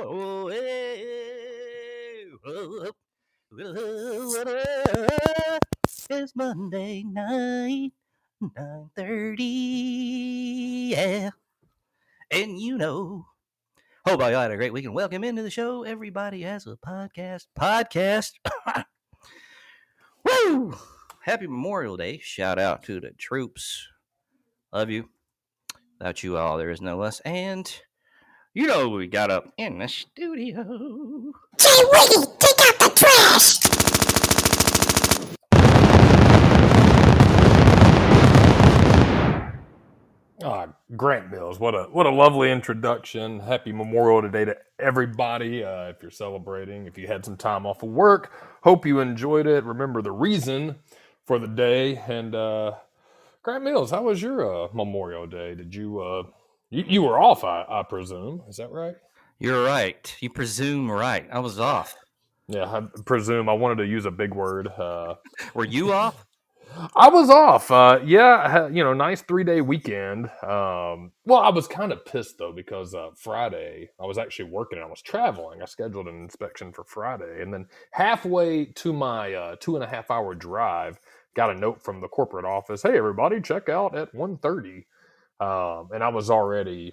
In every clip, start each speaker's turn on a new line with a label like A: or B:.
A: It's Monday night, nine thirty. Yeah, and you know. Hope y'all had a great weekend. Welcome into the show. Everybody has a podcast. Podcast. Woo! Happy Memorial Day. Shout out to the troops. Love you. Without you all, there is no us. And you know we got up in the studio.
B: Jay Wiggy, take out the trash!
C: Ah, Grant Mills, what a what a lovely introduction. Happy Memorial Day to everybody. Uh, if you're celebrating, if you had some time off of work, hope you enjoyed it. Remember the reason for the day. And uh, Grant Mills, how was your uh, Memorial Day? Did you, uh, you you were off? I, I presume. Is that right?
A: You're right. You presume right. I was off.
C: Yeah, I presume. I wanted to use a big word. Uh,
A: Were you off?
C: I was off. Uh, yeah, had, you know, nice three day weekend. Um, well, I was kind of pissed though because uh, Friday I was actually working and I was traveling. I scheduled an inspection for Friday, and then halfway to my uh, two and a half hour drive, got a note from the corporate office. Hey, everybody, check out at 1.30. Um, and I was already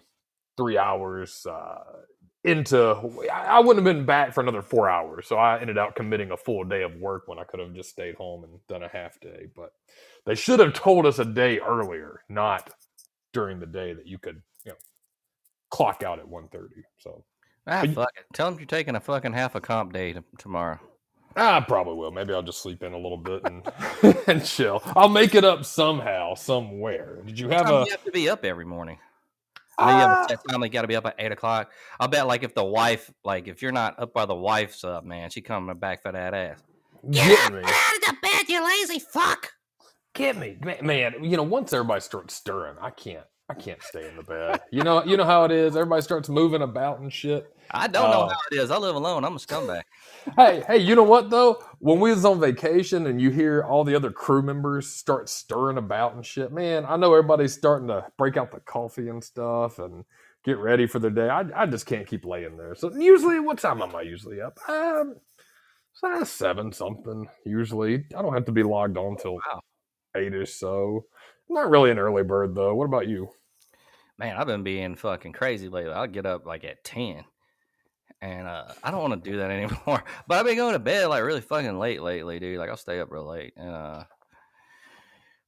C: three hours uh, into. I I wouldn't have been back for another four hours, so I ended up committing a full day of work when I could have just stayed home and done a half day. But they should have told us a day earlier, not during the day that you could, you know, clock out at 1.30. So
A: Ah,
C: you-
A: fuck it. Tell them you're taking a fucking half a comp day t- tomorrow.
C: I probably will. Maybe I'll just sleep in a little bit and and chill. I'll make it up somehow, somewhere. Did you have a?
A: you have to be up every morning. I know you have
C: Ah,
A: a set time. You got to be up at eight o'clock. I bet, like, if the wife, like, if you're not up by the wife's up, man, she coming back for that ass.
C: get me,
B: Out of the bed, you lazy fuck!
C: get me, man, man. You know, once everybody starts stirring, I can't, I can't stay in the bed. You know, you know how it is. Everybody starts moving about and shit.
A: I don't know
C: Uh,
A: how it is. I live alone. I'm a scumbag.
C: Hey, hey, you know what though? When we was on vacation and you hear all the other crew members start stirring about and shit, man, I know everybody's starting to break out the coffee and stuff and get ready for their day. I, I just can't keep laying there. So usually, what time am I usually up? Um, seven something. Usually, I don't have to be logged on till
A: Wow.
C: eight or so. Not really an early bird though. What about you?
A: Man, I've been being fucking crazy lately. I'll get up like at 10. And uh, I don't want to do that anymore. But I've been going to bed like really fucking late lately, dude. Like I'll stay up real late. And uh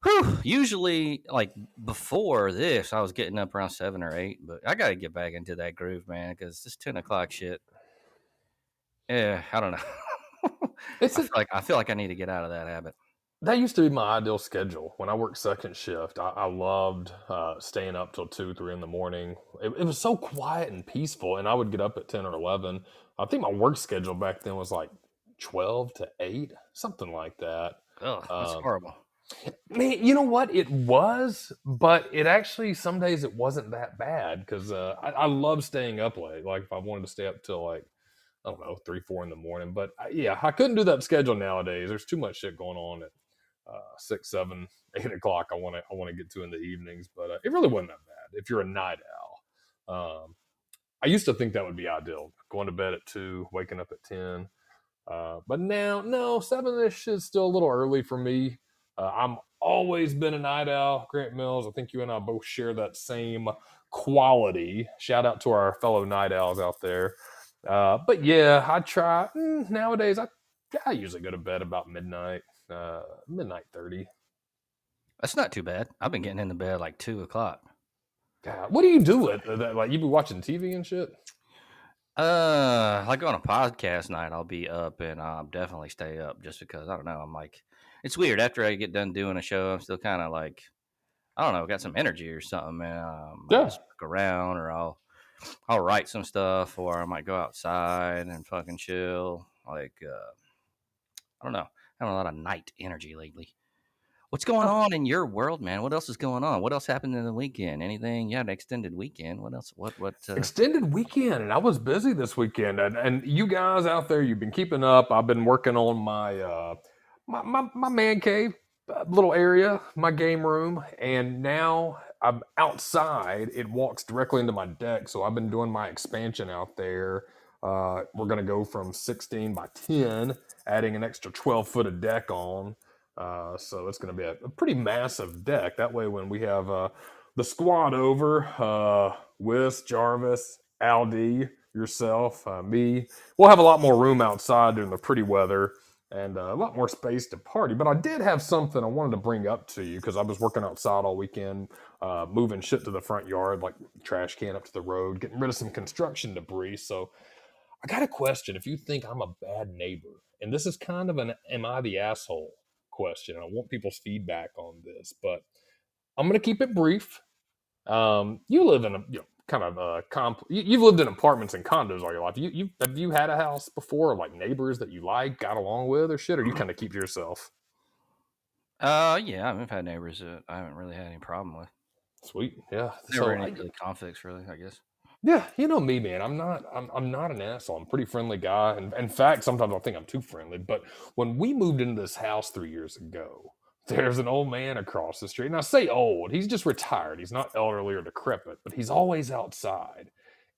A: whew, usually like before this, I was getting up around seven or eight, but I gotta get back into that groove, man, because this ten o'clock shit. Yeah, I don't know.
C: It's
A: I
C: a,
A: feel like I feel like I need to get out of that habit.
C: That used to be my ideal schedule when I worked second shift. I, I loved uh, staying up till two, three in the morning. It, it was so quiet and peaceful, and I would get up at ten or eleven. I think my work schedule back then was like twelve to eight, something like that.
A: oh that's
C: Um,
A: horrible.
C: Man, you know what? It was, but it actually some days it wasn't that bad because uh, I, I love staying up late. Like if I wanted to stay up till like I don't know three, four in the morning. But I, yeah, I couldn't do that schedule nowadays. There's too much shit going on at uh, six, seven, eight o'clock. I want to I want to get to in the evenings, but uh, it really wasn't that bad if you're a night owl. Um, I used to think that would be ideal, going to bed at two, waking up at ten. Uh, but now, no, seven ish is still a little early for me. Uh, I'm always been a night owl, Grant Mills. I think you and I both share that same quality. Shout out to our fellow night owls out there. Uh, but yeah, I try mm, nowadays. I I usually go to bed about midnight, uh, midnight thirty.
A: That's not too bad. I've been getting into bed like two o'clock.
C: God, what do you do with that? Like you be watching TV and shit?
A: Uh, like on a podcast night, I'll be up and I'll definitely stay up just because I don't know. I'm like, it's weird. After I get done doing a show, I'm still kind of like, I don't know, got some energy or something, man. Um,
C: Yeah.
A: I'll just look around or I'll, I'll write some stuff or I might go outside and fucking chill. Like, uh, I don't know, having a lot of night energy lately. What's going on in your world, man? What else is going on? What else happened in the weekend? Anything? Yeah, an extended weekend. What else? What? What? Uh,
C: extended weekend and i was busy this weekend and, and you guys out there you've been keeping up i've been working on my uh my, my, my man cave uh, little area my game room and now i'm outside it walks directly into my deck so i've been doing my expansion out there uh we're going to go from 16 by 10 adding an extra 12 foot of deck on uh so it's going to be a, a pretty massive deck that way when we have uh the squad over uh Jarvis, Aldi, yourself, uh, me. We'll have a lot more room outside during the pretty weather and uh, a lot more space to party. But I did have something I wanted to bring up to you because I was working outside all weekend, uh, moving shit to the front yard, like trash can up to the road, getting rid of some construction debris. So I got a question. If you think I'm a bad neighbor, and this is kind of an am I the asshole question, I want people's feedback on this, but I'm going to keep it brief. Um, you live in a you know, kind of a comp. You, you've lived in apartments and condos all your life. You, you have you had a house before, like neighbors that you like, got along with, or shit, or you kind of keep to yourself?
A: Uh, yeah, I've had neighbors that I haven't really had any problem with.
C: Sweet, yeah.
A: Never
C: So
A: any
C: I-
A: conflicts, really. I guess.
C: Yeah, you know me, man. I'm not. I'm, I'm not an asshole. I'm a pretty friendly guy, and in fact, sometimes I think I'm too friendly. But when we moved into this house three years ago, there's an old man across the street. And I say old, he's just retired. He's not elderly or decrepit, but he's always outside.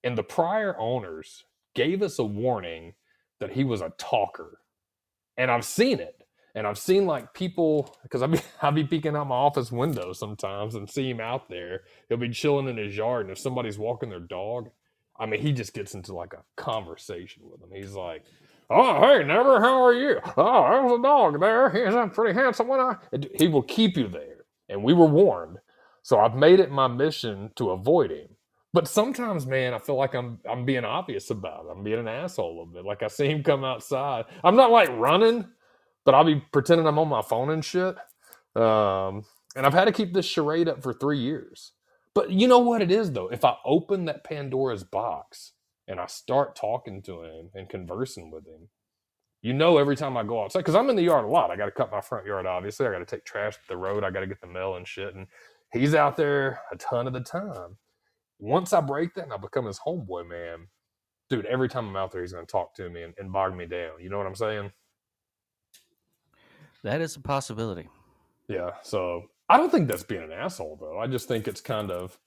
C: And the prior owners gave us a warning that he was a talker. And I've seen it. And I've seen like people because I be I be peeking out my office window sometimes and see him out there. He'll be chilling in his yard, and if somebody's walking their dog, I mean, he just gets into like a conversation with them. He's like, "Oh, hey, never, how are you? Oh, there's a dog there. He's a pretty handsome one." I-" He will keep you there, and we were warned. So I've made it my mission to avoid him. But sometimes, man, I feel like I'm I'm being obvious about it. I'm being an asshole a bit. Like I see him come outside. I'm not like running, but I'll be pretending I'm on my phone and shit. Um, and I've had to keep this charade up for three years. But you know what it is though? If I open that Pandora's box and I start talking to him and conversing with him, you know every time I go outside, because I'm in the yard a lot. I got to cut my front yard, obviously. I got to take trash to the road. I got to get the mail and shit. And he's out there a ton of the time. Once I break that and I become his homeboy, man, dude, every time I'm out there, he's going to talk to me and, and bog me down. You know what I'm saying?
A: That is a possibility.
C: Yeah. So I don't think that's being an asshole, though. I just think it's kind of,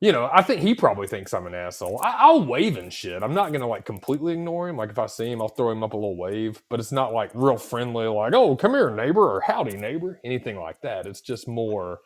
C: you know, I think he probably thinks I'm an asshole. I, I'll wave and shit. I'm not gonna like completely ignore him. Like if I see him, I'll throw him up a little wave, but it's not like real friendly, like "Oh, come here, neighbor," or "Howdy, neighbor," anything like that. It's just more,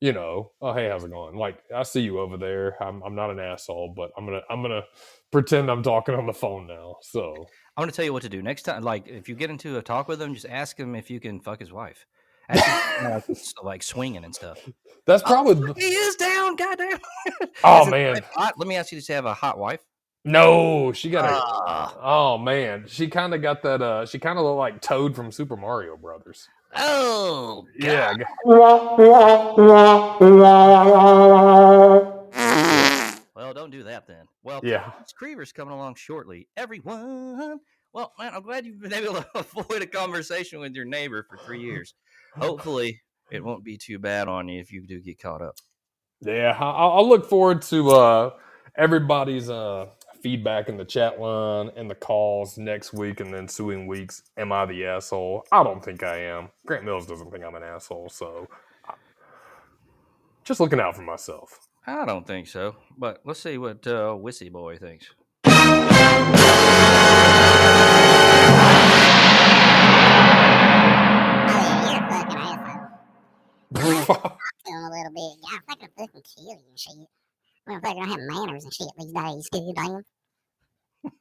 C: you know, "Oh, hey, how's it going?" Like I see you over there. I'm I'm not an asshole, but I'm gonna I'm gonna pretend I'm talking on the phone now. So
A: I'm going to tell you what to do next time. Like, if you get into a talk with him, just ask him if you can fuck his wife. Ask him, like swinging and stuff.
C: that's probably.
A: He is down, goddamn.
C: Oh man,
A: hot? Let me ask you to have a hot wife.
C: no, she got a.
A: Ah.
C: Oh man, she kind of got that. Uh, she kind of looked like Toad from Super Mario Brothers.
A: Oh,
C: Yeah, g-
A: Well, don't do that then. Well,
C: yeah.
A: Creaver's coming along shortly. Everyone. Well, man, I'm glad you've been able to avoid a conversation with your neighbor for three years. Hopefully, it won't be too bad on you if you do get caught up.
C: Yeah, I'll, I'll look forward to uh, everybody's uh, feedback in the chat line and the calls next week and the ensuing weeks. Am I the asshole? I don't think I am. Grant Mills doesn't think I'm an asshole, so just looking out for myself.
A: I don't think so, but let's see what uh, Wissy Boy thinks.
B: Oh, yeah, you're a fucking asshole. Feeling a little bit. Yeah, I fucking fucking kill you and shit. Motherfucker don't have manners and shit these days, dude. Damn.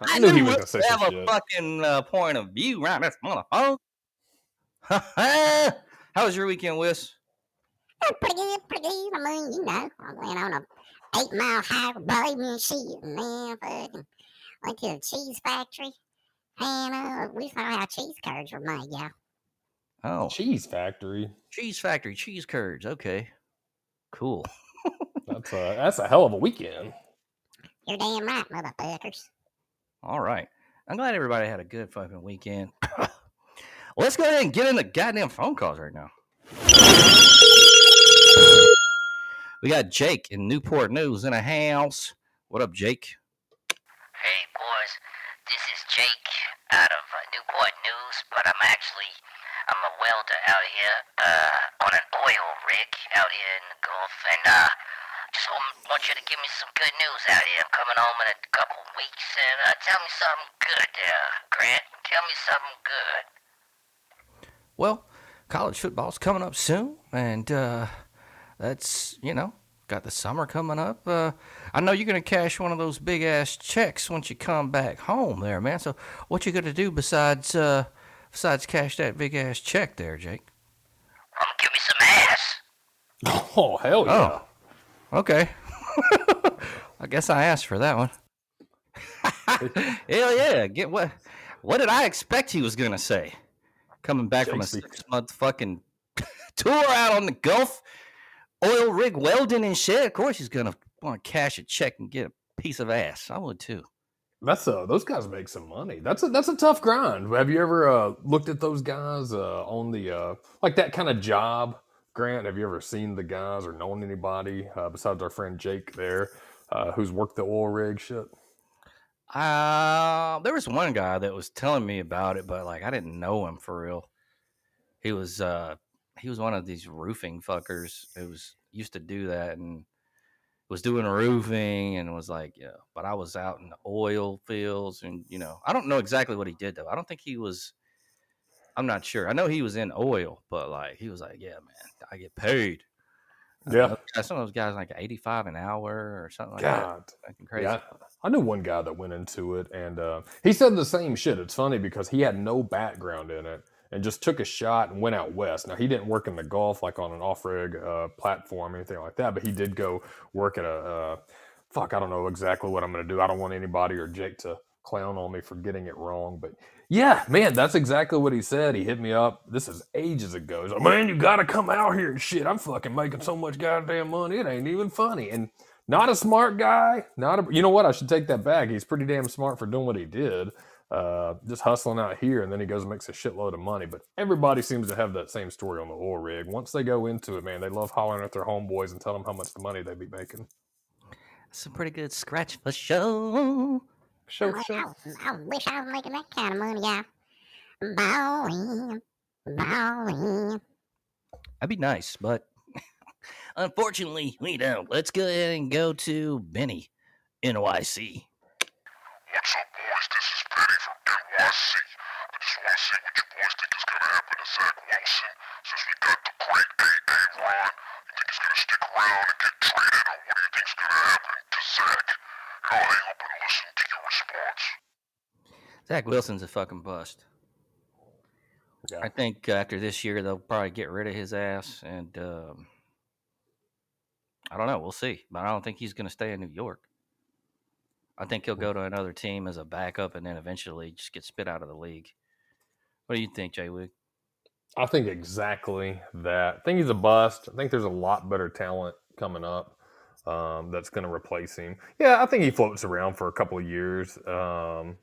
C: I, knew he was gonna say
A: have a
C: shit.
A: fucking uh, point of view around this motherfucker. How was your weekend,
B: Whis? Pretty good, pretty good. I mean, you know, I went on a eight mile hike with baby and shit, and then fucking went to the cheese factory. And uh, we saw how cheese curds were made, yeah.
A: Oh,
C: Cheese factory.
A: cheese factory, cheese curds. Okay, cool.
C: That's a that's a hell of a weekend.
B: You're damn right, motherfuckers.
A: All right. I'm glad everybody had a good fucking weekend. Let's go ahead and get in the goddamn phone calls right now. We got Jake in Newport News in a house. What up, Jake?
D: Hey boys, this is Jake out of uh, Newport News, but I'm actually I'm a welder out here uh, on an oil rig out here in the Gulf, and uh, just want, you to give me some good news out here. I'm coming home in a couple weeks, and uh, tell me something good there, Grant. Tell me something good.
A: Well, college football's coming up soon, and uh, that's you know got the summer coming up. Uh, I know you're gonna cash one of those big ass checks once you come back home, there, man. So what you gonna do besides uh, besides cash that big ass check there, Jake?
D: Um, give me some ass.
C: Oh hell yeah!
A: Oh, okay. I guess I asked for that one. Hell yeah! Get what? What did I expect he was gonna say? Coming back from a six month fucking tour out on the Gulf, oil rig welding and shit. Of course he's gonna want to cash a check and get a piece of ass. I would too.
C: That's a those guys make some money. That's a that's a tough grind. Have you ever uh, looked at those guys uh, on the uh, like that kind of job? Grant, have you ever seen the guys or known anybody uh, besides our friend Jake there uh, who's worked the oil rig shit?
A: Uh, there was one guy that was telling me about it, but like I didn't know him for real. he was uh he was one of these roofing fuckers who was used to do that and was doing roofing and was like, yeah. But I was out in the oil fields and you know, I don't know exactly what he did though. I don't think he was. I'm not sure. I know he was in oil, but like he was like, yeah, man, I get paid.
C: Yeah.
A: Uh, Some of those guys like 85 an hour or something like
C: God.
A: that. Fucking crazy.
C: Yeah, I knew one guy that went into it, and uh, he said the same shit. It's funny because he had no background in it and just took a shot and went out west. Now he didn't work in the Gulf like on an off rig uh, platform or anything like that, but he did go work at a uh, fuck. I don't know exactly what I'm going to do. I don't want anybody or Jake to clown on me for getting it wrong, but yeah, man, that's exactly what he said. He hit me up. This is ages ago. He's like, man, you got to come out here and shit. I'm fucking making so much goddamn money. It ain't even funny. And not a smart guy. Not a, you know what? I should take that back. He's pretty damn smart for doing what he did. Uh, just hustling out here, and then he goes and makes a shitload of money. But everybody seems to have that same story on the oil rig. Once they go into it, man, they love hollering at their homeboys and tell them how much the money they'd be making.
A: Some pretty good scratch for show.
C: Show,
B: I,
C: show.
B: I, I wish I was making that kind of money, yeah. Ballin', ballin'.
A: That'd be nice, but unfortunately, we don't. Let's go ahead and go to Benny, NYC.
E: What's up, boys? This is NYC. I just want to see what you boys think is going to happen to Zach Wilson since we got the great AA Ron. You think he's going to stick around and get traded, or what do you think's going to happen to Zach? And I'll hang up and listen to your response.
A: Zach Wilson's a fucking bust.
C: Yeah.
A: I think after this year, they'll probably get rid of his ass, and um, I don't know. We'll see, but I don't think he's going to stay in New York. I think he'll go to another team as a backup, and then eventually just get spit out of the league. What do you think, Jay Wig?
C: I think exactly that. I think he's a bust. I think there's a lot better talent coming up um, that's going to replace him. Yeah, I think he floats around for a couple of years. Um,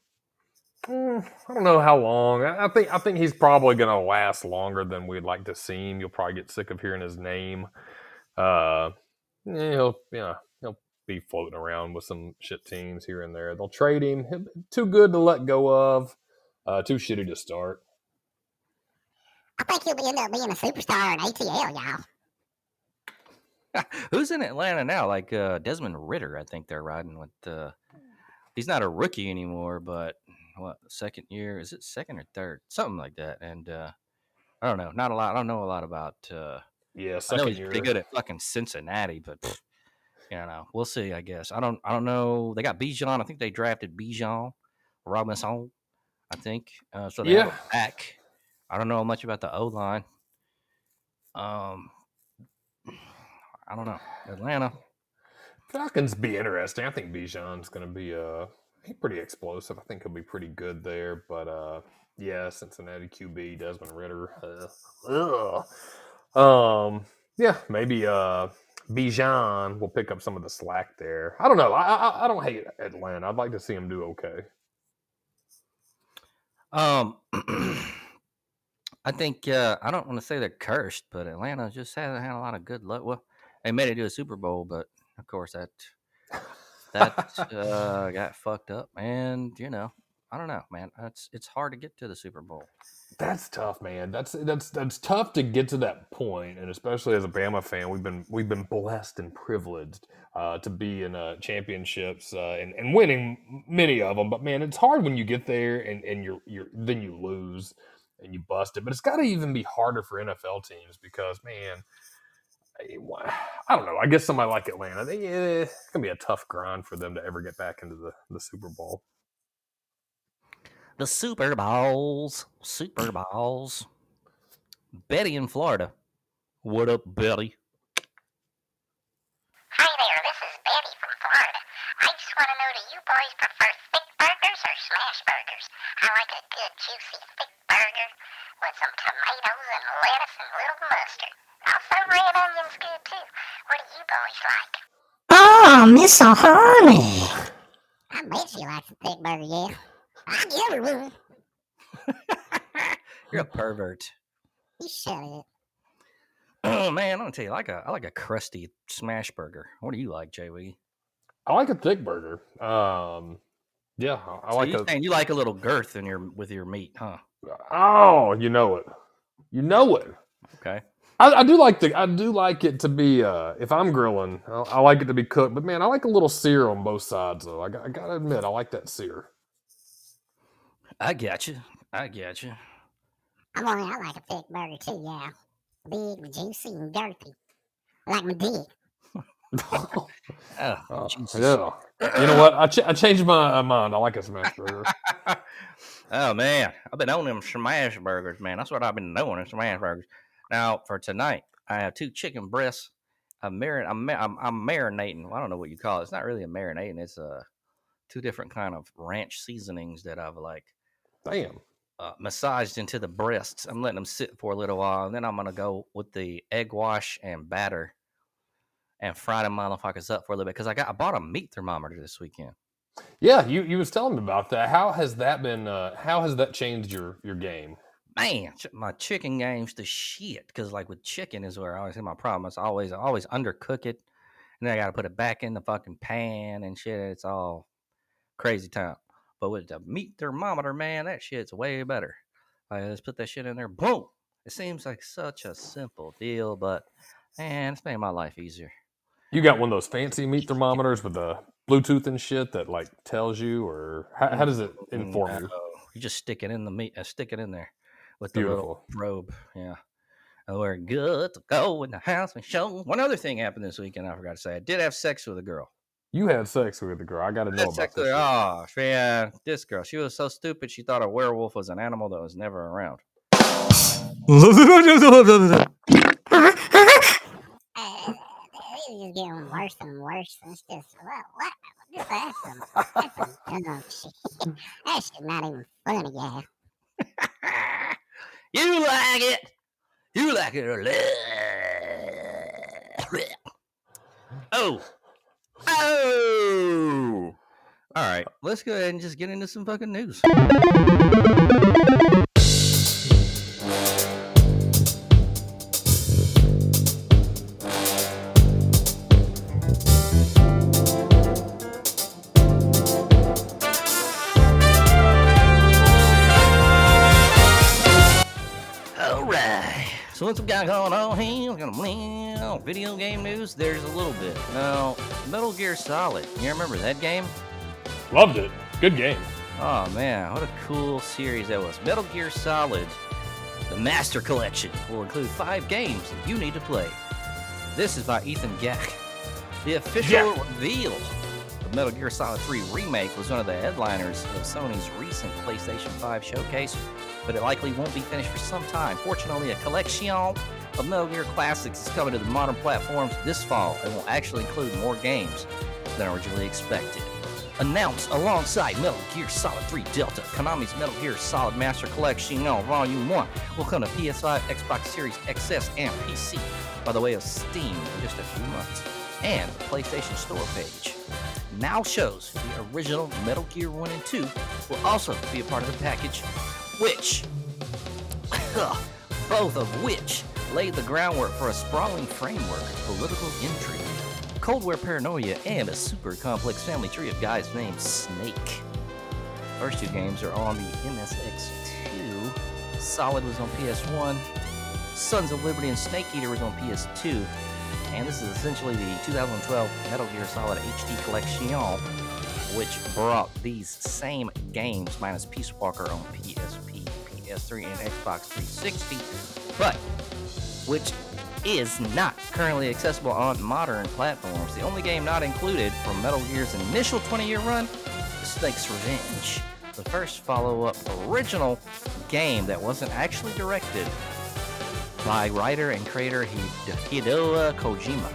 C: mm, I don't know how long. I think I think he's probably going to last longer than we'd like to see him. You'll probably get sick of hearing his name. Uh, yeah, he'll yeah he'll be floating around with some shit teams here and there. They'll trade him. Too good to let go of. Uh, too shitty to start.
B: I think he'll end up being a superstar in ATL, y'all.
A: Who's in Atlanta now? Like uh, Desmond Ridder, I think they're riding with. Uh, he's not a rookie anymore, but what second year is it? Second or third, something like that. And uh, I don't know, not a lot. I don't know a lot about. Uh,
C: Yeah,
A: I know
C: second
A: he's
C: year.
A: pretty good at fucking Cincinnati, but pff, you know, we'll see. I guess I don't. I don't know. They got Bijan. I think they drafted Bijan Robinson. I think uh, so. They
C: Yeah.
A: a back. I don't know much about the O line. Um, I don't know Atlanta.
C: Falcons be interesting. I think Bijan's going to be uh he's pretty explosive. I think he'll be pretty good there. But uh yeah, Cincinnati QB Desmond Ridder. Uh, ugh. Um yeah, maybe uh Bijan will pick up some of the slack there. I don't know. I I, I don't hate Atlanta. I'd like to see him do okay.
A: Um, I think uh, I don't want to say they're cursed, but Atlanta just hasn't had a lot of good luck. Well, they made it to a Super Bowl, but of course that that uh, got fucked up, and you know, I don't know, man. It's it's hard to get to the Super Bowl.
C: That's tough, man. That's that's that's tough to get to that point, and especially as a Bama fan, we've been we've been blessed and privileged uh, to be in uh, championships uh, and, and winning many of them. But man, it's hard when you get there and, and you're you're then you lose and you bust it. But it's got to even be harder for NFL teams because man, I, don't know. I guess somebody like Atlanta, they, eh, it's gonna be a tough grind for them to ever get back into the, the Super Bowl.
A: The Super Bowls, Super Bowls. Betty in Florida. What up, Betty?
B: Hi there, this is Betty from Florida. I just want to know do you boys prefer thick burgers or smash burgers? I like a good juicy thick burger with some tomatoes and lettuce and little mustard. Also, red onion's good too. What do you boys like?
F: Ah, oh, Miss Honey.
B: I bet she likes a thick burger, yeah. I give her one.
A: You're a pervert.
B: You shut it.
A: Oh man, I'm gonna tell you, I like a I like a crusty smash burger. What do you like, JW?
C: I like a thick burger. Um, yeah, I, I
A: So
C: like
A: you
C: a.
A: saying you like a little girth in your with your meat, huh?
C: Oh, you know it. You know it.
A: Okay.
C: I, I do like the I do like it to be uh if I'm grilling, I, I like it to be cooked. But man, I like a little sear on both sides though. I, I gotta admit, I like that sear.
A: I got you. I got you.
B: I'm only, I like a thick burger too, yeah. Big, juicy, and girthy. Like my dick.
A: Oh,
C: Oh,
A: Jesus.
C: yeah. You know what? I, ch- I changed my uh, mind. I like a smash burger.
A: oh man, I've been on them smash burgers, man. That's what I've been doing, them smash burgers. Now for tonight, I have two chicken breasts. I'm, marin- I'm, ma- I'm, I'm marinating. I don't know what you call it. It's not really a marinating. It's uh, two different kind of ranch seasonings that I've like
C: Damn.
A: uh, massaged into the breasts. I'm letting them sit for a little while, and then I'm gonna go with the egg wash and batter, and fry them motherfuckers up for a little bit. Because I got I bought a meat thermometer this weekend.
C: Yeah, you you was telling me about that. How has that been? Uh, how has that changed your your game?
A: Man, my chicken game's the shit. Because like with chicken is where I always have my problem. It's always I always undercook it, and then I got to put it back in the fucking pan and shit. It's all crazy time. But with the meat thermometer, man, that shit's way better. I just put that shit in there, boom. It seems like such a simple deal, but man, it's made my life easier.
C: You got one of those fancy meat thermometers with the Bluetooth and shit that like tells you, or how, how does it inform you?
A: No, You just stick it in the meat, uh, stick it in there with the little probe. Yeah. And we're good to go in the house and show. One other thing happened this weekend. I forgot to say. I did have sex with a girl.
C: You had sex with the girl. I got to know
A: Had
C: about
A: sex
C: this.
A: with Oh man, this girl. She was so stupid. She thought a werewolf was an animal that was never around.
B: It's getting worse and worse. It's just, what? what? This, that's some, that's some dumb shit. That shit not even funny, yeah.
A: you like it? You like it? or li- Oh. Oh. All right. Uh, let's go ahead and just get into some fucking news. All right. So what's we got going on here? We're gonna bling. Video game news. There's a little bit. Now, Metal Gear Solid. You remember that game?
C: Loved it. Good game.
A: Oh man, what a cool series that was. Metal Gear Solid, the Master Collection, will include five games that you need to play. This is by Ethan Gach. The official reveal of Metal Gear Solid 3 Remake was one of the headliners of Sony's recent PlayStation 5 showcase, but it likely won't be finished for some time. Fortunately, a collection of Metal Gear classics is coming to the modern platforms this fall and will actually include more games than originally expected announced alongside Metal Gear Solid 3 Delta. Konami's Metal Gear Solid Master Collection on Volume 1 will come to PS5, Xbox Series XS, and PC by the way of Steam in just a few months. And the PlayStation Store page now shows the original Metal Gear 1 and 2 will also be a part of the package, which, both of which laid the groundwork for a sprawling framework of political intrigue. Cold War paranoia, and a super complex family tree of guys named Snake. First two games are on the MSX2. Solid was on PS1. Sons of Liberty and Snake Eater was on PS2. And this is essentially the 2012 Metal Gear Solid HD Collection, which brought these same games minus Peace Walker on PSP, PS3, and Xbox 360, but which is not currently accessible on modern platforms. The only game not included from Metal Gear's initial 20 year run is Snake's Revenge, the first follow up original game that wasn't actually directed by writer and creator Hide- Hideo Kojima.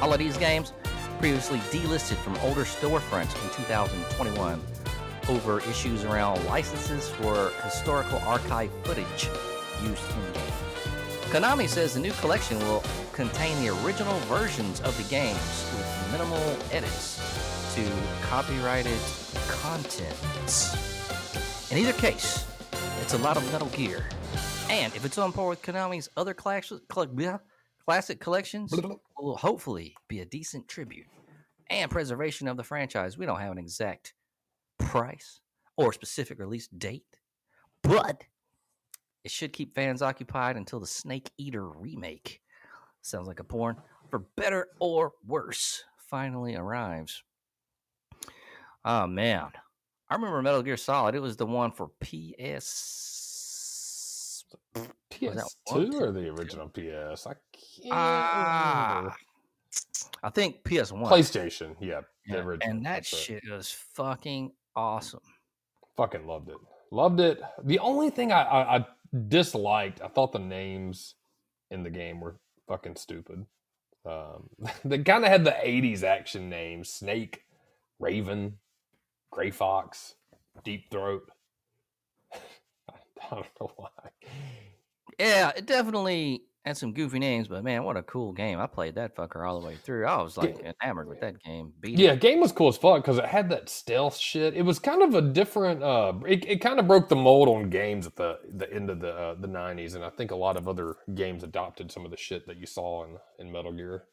A: All of these games previously delisted from older storefronts in 2021 over issues around licenses for historical archive footage used in game. Konami says the new collection will contain the original versions of the games with minimal edits to copyrighted content. In either case, it's a lot of Metal Gear. And if it's on par with Konami's other classic, classic collections, it will hopefully be a decent tribute and preservation of the franchise. We don't have an exact price or specific release date, but it should keep fans occupied until the Snake Eater remake. Sounds like a porn. For better or worse, finally arrives. Oh man. I remember Metal Gear Solid. It was the one for PS. Was that one,
C: PS2 or the original PS? I can't
A: Ah,
C: remember.
A: I think PS1.
C: PlayStation, yeah, the
A: Yeah,
C: original.
A: and that
C: that's
A: shit was fucking awesome.
C: Fucking loved it. Loved it. The only thing I, I, I disliked, I thought the names in the game were fucking stupid. Um, they kind of had the 80s action names Snake, Raven, Gray Fox, Deep Throat. I don't know why.
A: Yeah, it definitely had some goofy names, but man, what a cool game! I played that fucker all the way through. I was like enamored with that game. Beat
C: Yeah,
A: it.
C: game was cool as fuck because it had that stealth shit. It was kind of a different. Uh, it, it kind of broke the mold on games at the the end of the uh, the nineties, and I think a lot of other games adopted some of the shit that you saw in in Metal Gear.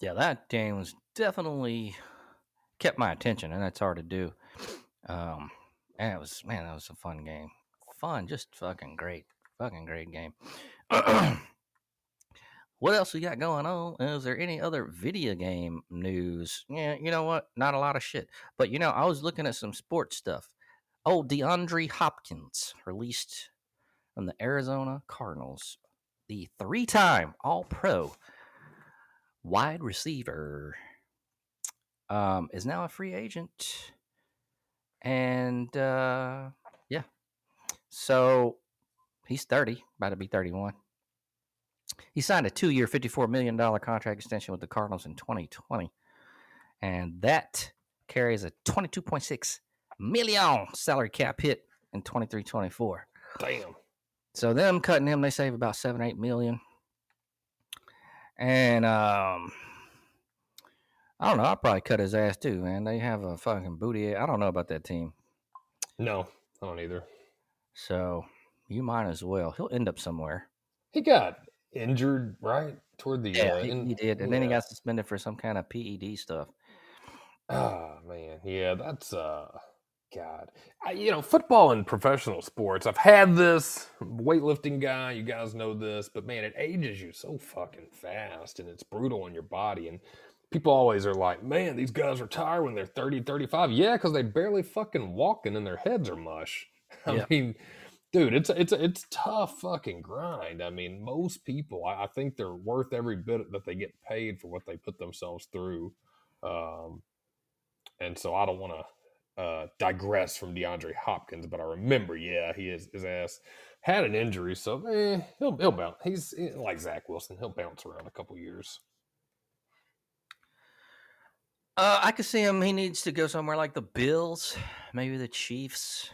A: yeah, that game was definitely kept my attention, and that's hard to do. Um, and it was man, that was a fun game. Fun, just fucking great, fucking great game. what else we got going on? Is there any other video game news? Yeah, you know what? Not a lot of shit. But you know, I was looking at some sports stuff. Oh, DeAndre Hopkins released from the Arizona Cardinals, the three-time All-Pro wide receiver, um, is now a free agent, and uh, yeah, so he's thirty, about to be thirty-one. He signed a two-year, fifty-four million dollar contract extension with the Cardinals in 2020, and that carries a twenty-two point six million salary cap hit in 23-24.
C: Damn.
A: So them cutting him, they save about seven, eight million. And um I don't know, I'll probably cut his ass too, man. They have a fucking booty. I don't know about that team.
C: No, I don't either.
A: So you might as well. He'll end up somewhere.
C: He got injured right toward the
A: Yeah,
C: uh,
A: he, he did. And then he got suspended for some kind of PED stuff.
C: Ah man, yeah, that's uh, God, I, you know, football and professional sports. I've had this weightlifting guy. You guys know this, but man, it ages you so fucking fast, and it's brutal on your body. And people always are like, "Man, these guys retire when they're 30, 35. Yeah, because they barely fucking walking, and their heads are mush. I
A: Yeah.
C: mean. Dude, it's it's it's tough fucking grind. I mean, most people, I, I think they're worth every bit that they get paid for what they put themselves through. Um, and so I don't want to uh, digress from DeAndre Hopkins, but I remember, yeah, he is his ass had an injury, so eh, he'll he'll bounce. He's eh, like Zach Wilson; he'll bounce around a couple years.
A: Uh, I could see him. He needs to go somewhere like the Bills, maybe the Chiefs.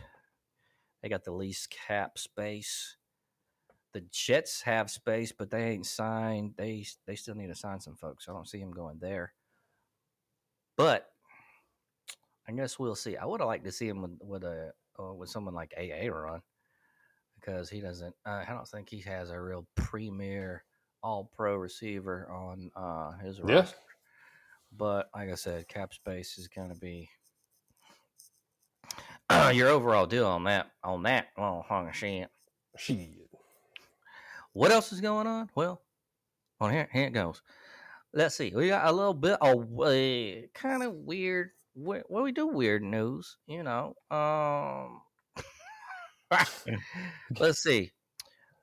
A: They got the least cap space. The Jets have space, but they ain't signed. They they still need to sign some folks. I don't see him going there. But I guess we'll see. I would have liked to see him with with a uh, with someone like AA Ron because he doesn't. Uh, I don't think he has a real premier All Pro receiver on uh, his
C: Yeah.
A: roster. But like I said, cap space is going to be your overall deal on that. On that, oh, hung shit.
C: Shit.
A: What else is going on? Well, on here, here it goes. Let's see. We got a little bit of uh, kind of weird. What Well, we do weird news, you know. Um, let's see.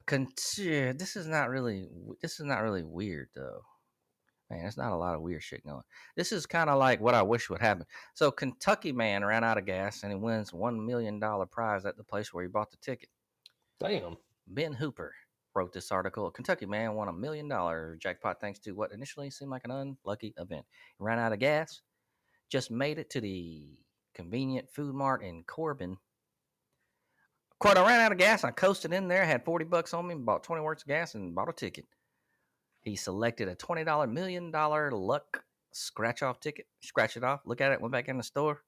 A: Con- this is not really. This is not really weird though. Man, there's not a lot of weird shit going. This is kind of like what I wish would happen. So, Kentucky man ran out of gas and he wins one million dollar prize at the place where he bought the ticket.
C: Damn.
A: Ben Hooper wrote this article. Kentucky man won a million dollar jackpot thanks to what initially seemed like an unlucky event. He ran out of gas, just made it to the convenient food mart in Corbin. Quote, I ran out of gas. I coasted in there, had 40 bucks on me, bought 20 worths of gas, and bought a ticket. He selected a $20 million luck scratch off ticket, scratch it off, look at it, went back in the store,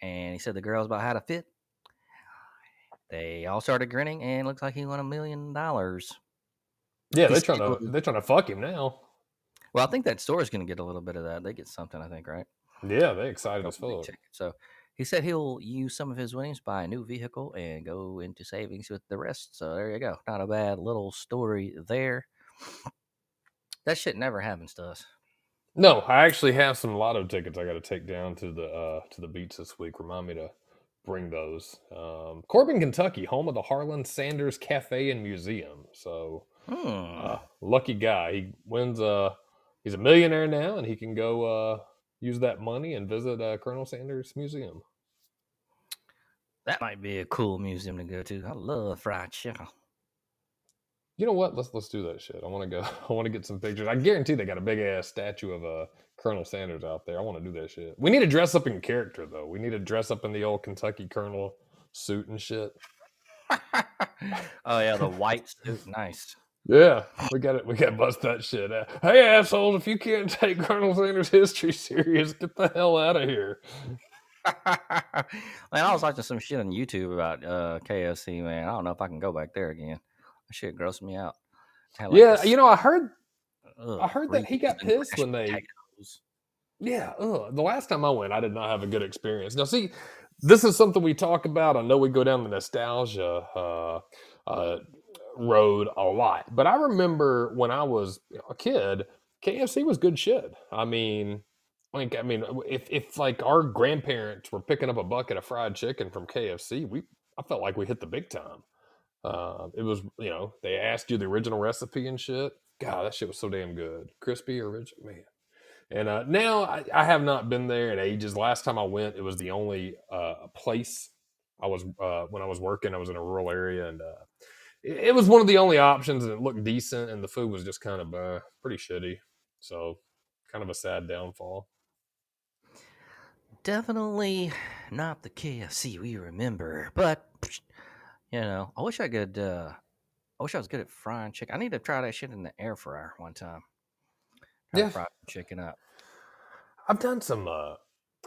A: and he said the girls about how to fit. They all started grinning, and looks like he won a million dollars.
C: Yeah, they're trying to they're trying to fuck him now.
A: Well, I think that store is going to get a little bit of that. They get something, I think, right?
C: Yeah, they excited as fuck.
A: So he said he'll use some of his winnings, buy a new vehicle, and go into savings with the rest. So there you go. Not a bad little story there. That shit never happens to us.
C: No, I actually have some lotto tickets I got to take down to the uh, to the beach this week. Remind me to bring those. Um, Corbin, Kentucky, home of the Harlan Sanders Cafe and Museum. So
A: Hmm.
C: uh, lucky guy. He wins. Uh, he's a millionaire now, and he can go uh, use that money and visit uh, Colonel Sanders Museum.
A: that might be a cool museum to go to. I love fried chicken.
C: You know what? Let's let's do that shit. I want to go. I want to get some pictures. I guarantee they got a big ass statue of uh, Colonel Sanders out there. I want to do that shit. We need to dress up in character though. We need to dress up in the old Kentucky Colonel suit and shit.
A: oh yeah, the white suit, nice.
C: Yeah, we got it. We got to bust that shit out. Hey assholes! If you can't take Colonel Sanders' history serious, get the hell out of here.
A: man, I was watching some shit on YouTube about uh, KFC. Man, I don't know if I can go back there again. Shit grossed me out. Like,
C: yeah,
A: this-
C: you know, I heard.
A: ugh,
C: I heard that he got pissed when they-
A: potatoes.
C: Yeah, ugh. the last time I went, I did not have a good experience. Now, see, this is something we talk about. I know we go down the nostalgia uh, uh, road a lot, but I remember when I was you know, a kid, KFC was good shit. I mean, like, I mean, if if like our grandparents were picking up a bucket of fried chicken from KFC, we I felt like we hit the big time. Uh, it was, you know, they asked you the original recipe and shit. God, that shit was so damn good, crispy original, man. And uh, now I, I have not been there in ages. Last time I went, it was the only uh, place I was uh, when I was working. I was in a rural area, and uh, it, it was one of the only options, and it looked decent, and the food was just kind of uh, pretty shitty. So, kind of a sad downfall.
A: Definitely not the KFC we remember, but you know, I wish I could. uh I wish I was good at frying chicken. I need to try that shit in the air fryer one time. Try
C: Yeah.
A: fry chicken up.
C: I've done some. Uh,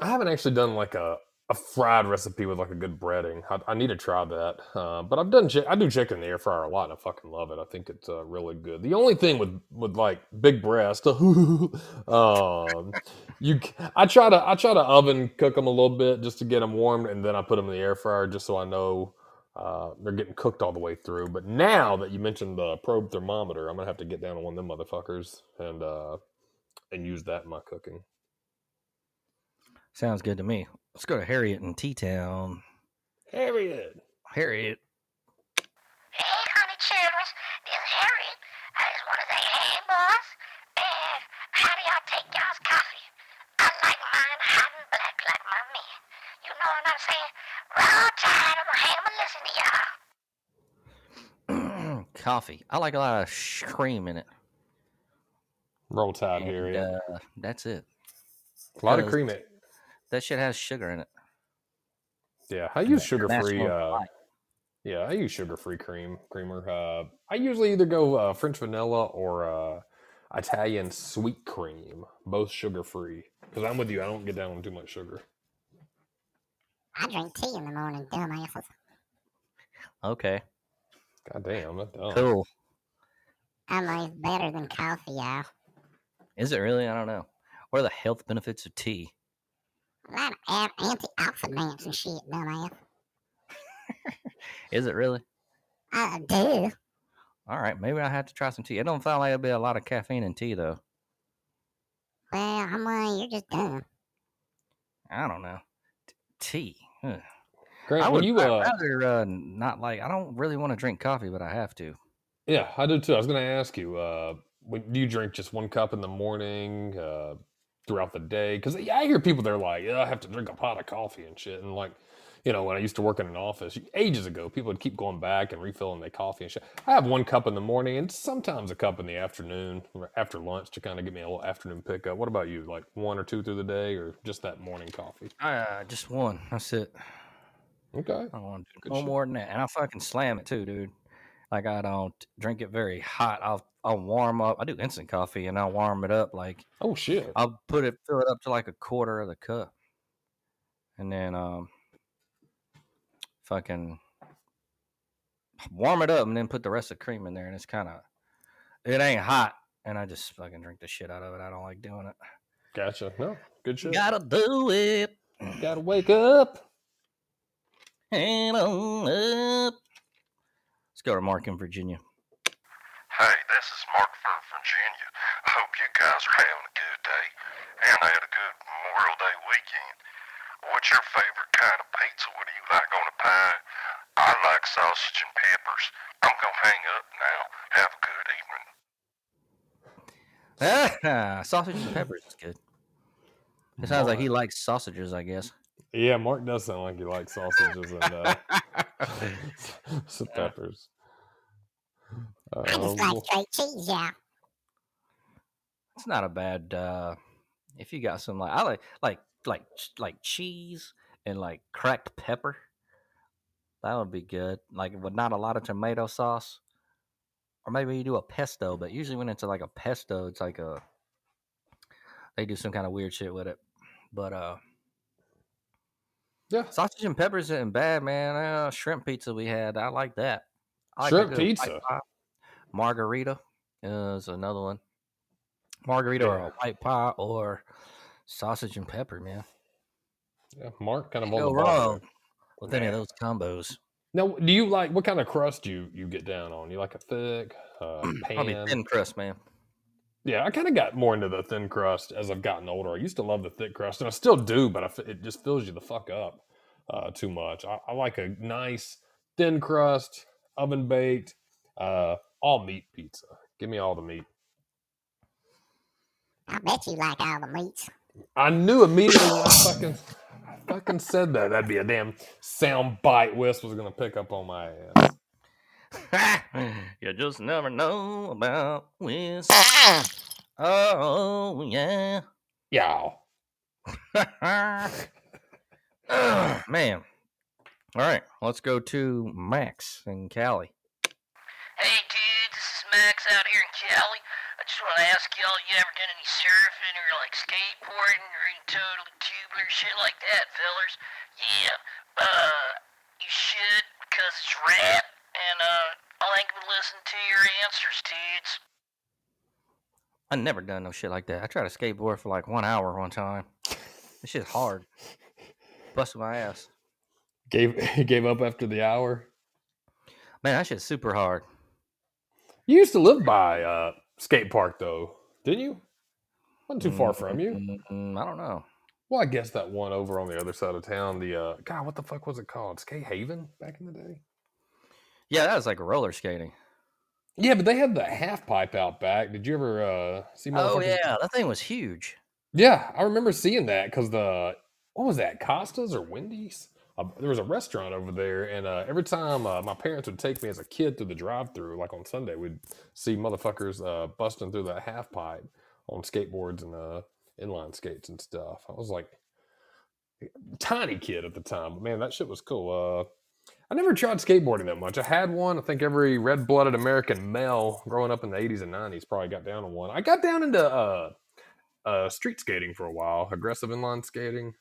C: I haven't actually done like a, a fried recipe with like a good breading. I, I need to try that. Uh, but I've done. I do chicken in the air fryer a lot, and I fucking love it. I think it's uh, really good. The only thing with with like big breast, um, you I try to I try to oven cook them a little bit just to get them warm, and then I put them in the air fryer just so I know. Uh, they're getting cooked all the way through. But now that you mentioned the probe thermometer, I'm gonna have to get down on one of them motherfuckers and uh, and use that in my cooking.
A: Sounds good to me. Let's go to Harriet in T Town.
C: Harriet.
A: Harriet.
D: Hey, honey children, this is Harriet. I just want to say, hey, boys, and how do y'all take y'all's coffee? I like mine hot and black like my man. You know what I'm saying? Roll tide, I'm gonna hang 'em and listen to y'all.
A: Coffee. I like a lot of sh- cream in it.
C: Roll Tide,
A: and,
C: Yeah,
A: uh, that's it.
C: a lot of cream. in it.
A: That shit has sugar in it.
C: Yeah, I use sugar free. Uh, yeah, I use sugar free cream creamer. Uh, I usually either go uh, French vanilla or uh, Italian sweet cream, both sugar free. Because I'm with you, I don't get down on too much sugar.
B: I drink tea in the morning, dumbasses.
A: Okay.
C: God damn, that's dumb.
A: Cool.
B: I'm like better than coffee, y'all.
A: Is it really? I don't know. What are the health benefits of tea?
B: A lot of an- antioxidants and shit, dumbass.
A: Is it really?
B: I do.
A: All right, maybe I have to try some tea. It don't sound like there'll be a lot of caffeine in tea, though.
B: Well, I'm like, you're just dumb.
A: I don't know. T- tea. Ugh.
C: Grant,
A: I would
C: you uh,
A: rather uh, not like. I don't really want to drink coffee, but I have to.
C: yeah, I do too. I was going to ask you, uh, when, do you drink just one cup in the morning, uh, throughout the day? Because yeah, I hear people they're like, yeah, I have to drink a pot of coffee and shit, and like. You know, when I used to work in an office ages ago, people would keep going back and refilling their coffee and shit. I have one cup in the morning and sometimes a cup in the afternoon, or after lunch, to kind of give me a little afternoon pickup. What about you? Like one or two through the day, or just that morning coffee?
A: Uh, just one. That's it.
C: Okay.
A: I don't want to drink no
C: shit.
A: more than that. And I fucking slam it too, dude. Like I don't drink it very hot. I'll I'll warm up. I do instant coffee and I'll warm it up. Like
C: Oh shit.
A: I'll put it fill it up to like a quarter of the cup, and then um fucking warm it up and then put the rest of the cream in there. And it's kind of it ain't hot, and I just fucking drink the shit out of it. I don't like doing it.
C: Gotcha. No, good shit.
A: Gotta do it.
C: Gotta wake up.
A: Hang on up. Let's go to Mark in Virginia.
E: Hey, this is Mark from Virginia. I hope you guys are having a good day and had a good Memorial Day weekend. What's your favorite kind of pizza? What do you like on a pie? I like sausage and peppers. I'm gonna hang up now. Have a good evening.
A: Ah, sausage and peppers is good. It sounds like he likes sausages, I guess.
C: Yeah, Mark does sound like he likes sausages and uh, some peppers. Uh,
B: I just like straight cheese, yeah.
A: It's not a bad uh if you got some like I like like like like cheese and like cracked pepper. That would be good. Like with not a lot of tomato sauce. Or maybe you do a pesto, but usually when it's like a pesto, it's like a they do some kind of weird shit with it. But uh
C: yeah,
A: sausage and peppers isn't bad, man. Uh, shrimp pizza we had, I like that. I like
C: Shrimp pizza?
A: pie. Margarita is another one. Margarita or a white pie or sausage and pepper, man.
C: yeah, Mark kind of
A: Can't
C: the
A: go wrong with any of those combos.
C: Now, do you like what kind of crust do you you get down on? You like a thick uh,
A: Probably thin crust, man.
C: Yeah, I kind of got more into the thin crust as I've gotten older. I used to love the thick crust, and I still do, but I f it just fills you the fuck up uh, too much. I, I like a nice thin crust, oven baked, uh, all meat pizza. Give me all the meat.
B: I bet you like all the meats.
C: I knew immediately when I fucking, I fucking said that. That'd be a damn sound bite. Whis was gonna pick up on my ass.
A: you just never know about this. Oh yeah.
C: Yow.
A: Ugh, man. All right, let's go to Max and Cali.
D: Hey, dude, this is Max out here in Cali. I just want to ask y'all, you ever done any surfing or like skateboarding or any totally tubular shit like that, fellers? Yeah, uh, you should because it's rad, and uh, I like to listen to your answers, dudes.
A: I never done no shit like that. I tried to skateboard for like one hour one time. This shit's hard. Busted my ass.
C: Gave gave up after the hour.
A: Man, that shit's super hard.
C: You used to live by uh, skate park though, didn't you? Wasn't too far from you.
A: Mm, I don't know.
C: Well, I guess that one over on the other side of town. The uh, God, what the fuck was it called? Skate Haven back in the day.
A: Yeah, that was like roller skating.
C: Yeah, but they had the half pipe out back. Did you ever uh, see?
A: Oh yeah, that thing was huge.
C: yeah. I remember seeing that because the what was that? Costas or Wendy's? Uh, there was a restaurant over there, and uh, every time uh, my parents would take me as a kid through the drive-through, like on Sunday, we'd see motherfuckers uh, busting through the half pipe on skateboards and uh, inline skates and stuff. I was like tiny kid at the time, but man, that shit was cool. I never tried skateboarding that much. I had one. I think every red-blooded American male growing up in the '80s and '90s probably got down on one. I got down into uh, uh, street skating for a while, aggressive inline skating.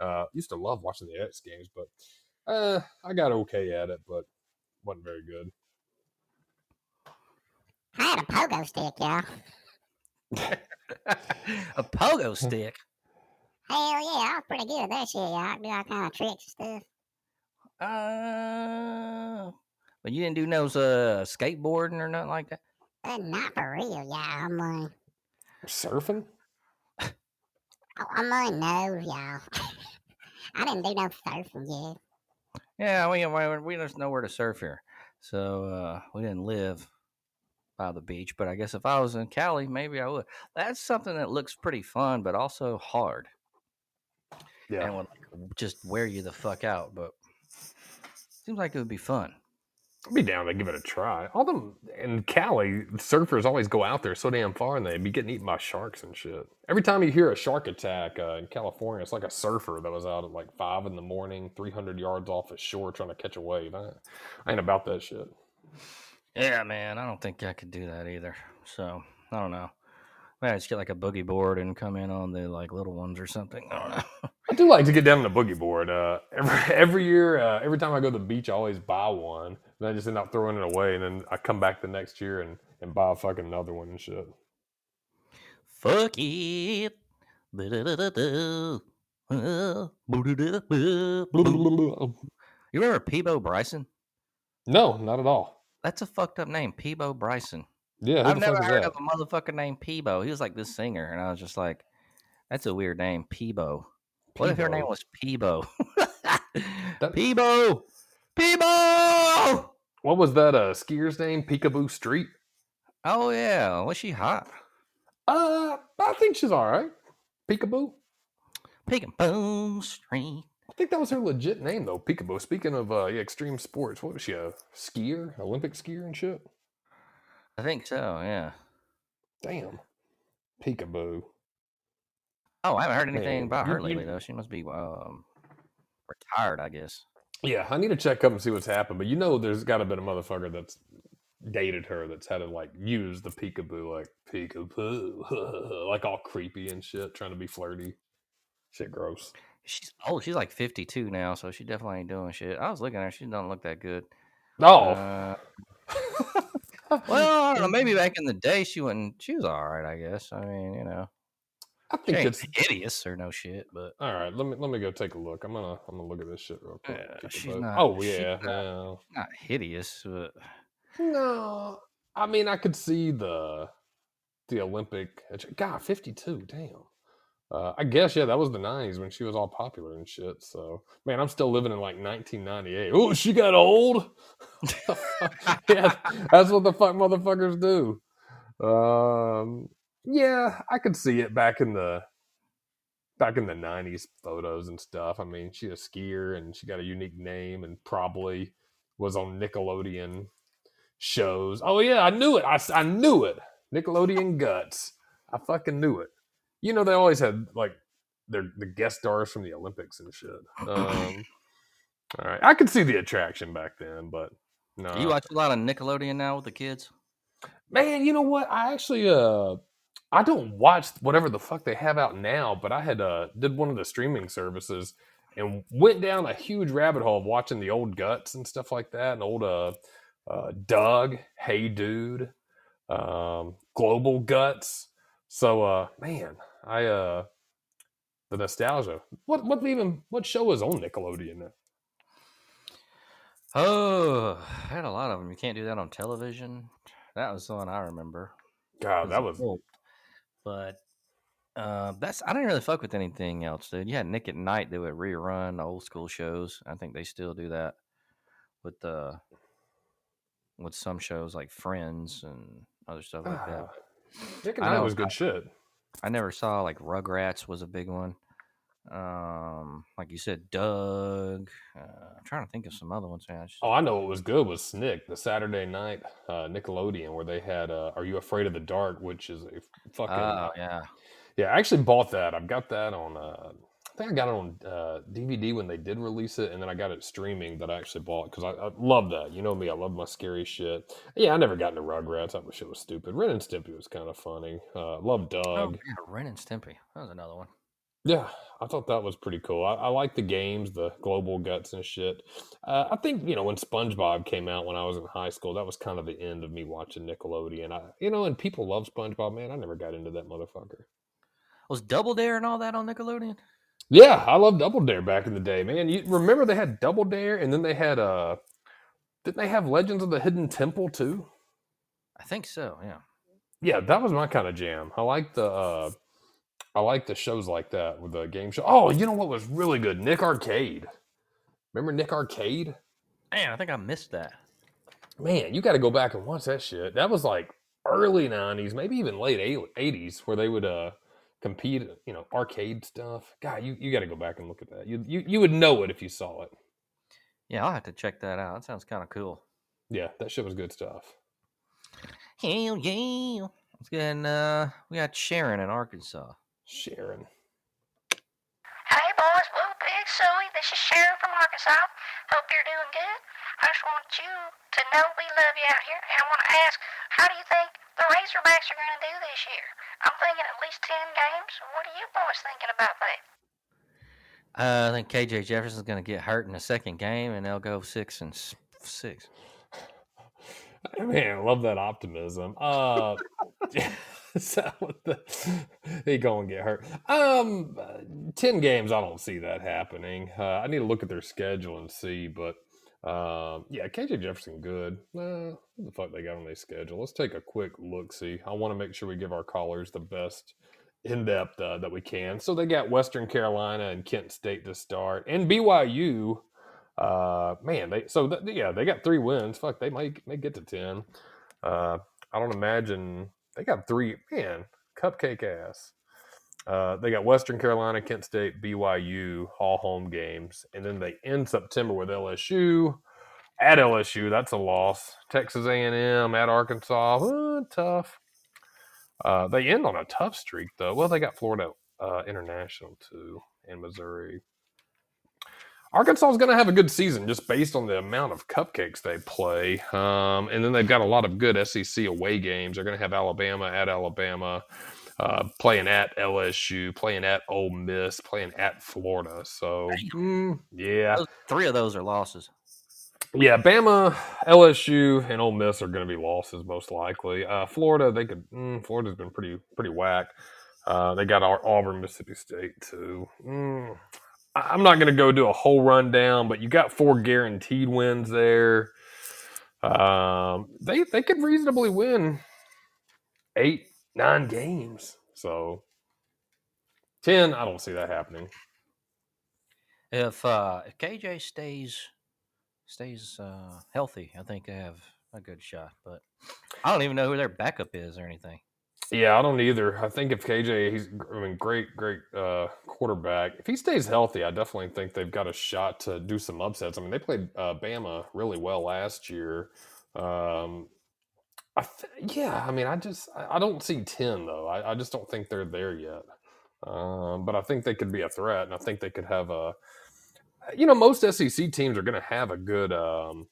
C: Uh, used to love watching the X Games, but uh, I got okay at it, but wasn't very good.
B: I had a pogo stick, y'all.
A: a pogo stick.
B: Hell yeah, I was pretty good at that shit, y'all. I could do all kind of tricks and stuff.
A: Uh, but you didn't do no uh, skateboarding or nothing like that.
B: But not for real, y'all. I'm like,
C: Surfing?
B: oh, I'm like, no, y'all. I didn't do no surfing yet.
A: Yeah, we we, we just know where to surf here, so uh, we didn't live by the beach. But I guess if I was in Cali, maybe I would. That's something that looks pretty fun, but also hard,
C: Yeah.
A: and would like, just wear you the fuck out. But seems like it would be fun.
C: I'd be down to give it a try. All them in Cali, surfers always go out there so damn far and they'd be getting eaten by sharks and shit. Every time you hear a shark attack uh, in California, it's like a surfer that was out at like five in the morning, 300 yards off the shore trying to catch a wave. I, I ain't about that shit.
A: Yeah, man, I don't think I could do that either. So I don't know. Man, I just get like a boogie board and come in on the like little ones or something. I don't know.
C: I do like to get down on the boogie board. Uh, every every year, uh, every time I go to the beach, I always buy one. And I just end up throwing it away, and then I come back the next year and, and buy a fucking another one and shit.
A: Fuck it. You remember Peabo Bryson?
C: No, not at all.
A: That's a fucked up name, Peabo Bryson.
C: Yeah,
A: I've never heard
C: that?
A: of a motherfucker named Peabo. He was like this singer, and I was just like, "That's a weird name, Peabo." What if her name was Peabo?
C: That-
A: Peabo, Peabo.
C: What was that uh skier's name? Picabo Street?
A: Oh yeah, was she hot?
C: Uh I think she's alright. Picabo?
A: Picabo Street.
C: I think that was her legit name though, Picabo. Speaking of uh yeah, extreme sports, what was she a skier? Olympic skier and shit?
A: I think so. Yeah.
C: Damn. Picabo.
A: Oh, I haven't heard anything
C: Man,
A: about her
C: you-
A: lately though. She must be um retired, I guess.
C: Yeah, I need to check up and see what's happened. But you know, there's got to been a motherfucker that's dated her that's had to like use the peekaboo, like peekaboo, like all creepy and shit, trying to be flirty. Shit, gross.
A: She's oh, she's like fifty two now, so she definitely ain't doing shit. I was looking at her; she doesn't look that good.
C: Oh,
A: Uh, well, I don't know. Maybe back in the day, she wasn't. She was all right, I guess. I mean, you know,
C: I think it's
A: hideous or no shit, but
C: all right. Let me let me go take a look. I'm gonna I'm gonna look at this shit real quick.
A: Yeah, she's not-
C: oh
A: she's
C: yeah,
A: not-
C: no.
A: not hideous. But
C: no. I mean, I could see the the Olympic. God, 52. Damn. Uh, I guess yeah, that was the '90s when she was all popular and shit. So man, I'm still living in like 1998. Oh, she got old. yeah, that's what the fuck motherfuckers do. Um, yeah, I could see it back in the back in the '90s photos and stuff. I mean, she's a skier and she got a unique name and probably was on Nickelodeon shows. Oh yeah, I knew it. I, I knew it. Nickelodeon guts. I fucking knew it. You know they always had like their the guest stars from the Olympics and shit. Um, all right, I could see the attraction back then, but no.
A: you watch a lot of Nickelodeon now with the kids.
C: Man, you know what? I actually uh I don't watch whatever the fuck they have out now, but I had uh did one of the streaming services and went down a huge rabbit hole of watching the old guts and stuff like that and old uh uh Doug, Hey Dude, um Global Guts. So uh man, I uh the nostalgia. What what even what show is on Nickelodeon now?
A: Oh, I had a lot of them. You can't do that on television. That was the one I remember.
C: God, that
A: was
C: was
A: old. But uh, that's I didn't really fuck with anything else, dude. You had Nick at Night that would rerun old school shows. I think they still do that with the with some shows like Friends and other stuff like that.
C: Ah, Nick and
A: I
C: Night was good shit.
A: I never saw like Rugrats was a big one. Um, like you said, Doug. Uh, I'm trying to think of some other ones. I just-
C: Oh, I know what was good was Snick, the Saturday night uh, Nickelodeon, where they had uh, "Are You Afraid of the Dark," which is a fucking
A: Oh yeah,
C: yeah. I actually bought that. I've got that on. Uh, I think I got it on uh, DVD when they did release it, and then I got it streaming that I actually bought because I, I love that. You know me, I love my scary shit. Yeah, I never got into Rugrats. That shit was stupid. Ren and Stimpy was kind of funny. Uh, love Doug.
A: oh, yeah, Ren and Stimpy. That was another one.
C: Yeah, I thought that was pretty cool. I, I like the games, the global guts and shit. Uh, I think you know when SpongeBob came out when I was in high school, that was kind of the end of me watching Nickelodeon. I, you know, and people love SpongeBob. Man, I never got into that motherfucker.
A: Was Double Dare and all that on Nickelodeon?
C: Yeah, I loved Double Dare back in the day, man. You remember they had Double Dare, and then they had uh, didn't they have Legends of the Hidden Temple too?
A: I think so. Yeah.
C: Yeah, that was my kind of jam. I like the uh I like the shows like that with the game show. Oh, you know what was really good? Nick Arcade. Remember Nick Arcade?
A: Man, I think I missed that.
C: Man, you got to go back and watch that shit. That was like early 90s, maybe even late 80s where they would uh compete, you know, arcade stuff. God, you, you got to go back and look at that. You, you you would know it if you saw it.
A: Yeah, I'll have to check that out. That sounds kind of cool.
C: Yeah, that shit was good stuff.
A: Hell yeah. Let's get uh, we got Sharon in Arkansas.
C: Sharon.
D: Hey boys, Woo Pig Sooie, this is Sharon from Arkansas. Hope you're doing good. I just want you to know we love you out here, and I want to ask, how do you think the Razorbacks are going to do this year? I'm thinking at least 10 games. What are you boys thinking about that?
A: Uh, I think KJ Jefferson's going to get hurt in the second game, and they'll go six and s- six.
C: Man, I love that optimism. Uh The he gonna get hurt? Um, ten games. I don't see that happening. Uh, I need to look at their schedule and see, but um, yeah, KJ Jefferson good. Uh, the fuck they got on their schedule? Let's take a quick look. See, I want to make sure we give our callers the best in depth uh, that we can. So they got Western Carolina and Kent State to start, and BYU. Uh, man, they so th- yeah they got three wins. Fuck, they might may get to ten. Uh, I don't imagine they got three. Man, cupcake ass. Uh, they got Western Carolina, Kent State, BYU, all home games, and then they end September with LSU at LSU. That's a loss. Texas A&M at Arkansas, uh, tough. Uh, they end on a tough streak though. Well, they got Florida uh, International too, and Missouri. Arkansas is going to have a good season just based on the amount of cupcakes they play. Um, and then they've got a lot of good SEC away games. They're going to have Alabama at Alabama, uh, playing at LSU, playing at Ole Miss, playing at Florida. So, mm, yeah.
A: Those- three of those are losses.
C: Yeah, Bama, LSU, and Ole Miss are going to be losses most likely. Uh, Florida, they could. Mm, Florida's been pretty pretty whack. Uh, they got Au- Auburn, Mississippi State too. Mm, I'm not going to go do a whole rundown, but you got four guaranteed wins there. Um, they they could reasonably win eight nine games. So ten, I don't see that happening.
A: If uh, if KJ stays stays uh, healthy, I think they have a good shot. But I don't even know who their backup is or anything.
C: Yeah, I don't either. I think if KJ, he's I mean, great, great uh, quarterback. If he stays healthy, I definitely think they've got a shot to do some upsets. I mean, they played uh, Bama really well last year. Um, I th- yeah, I mean, I just I don't see ten though. I, I just don't think they're there yet. Um, but I think they could be a threat, and I think they could have a. You know, most SEC teams are going to have a good um,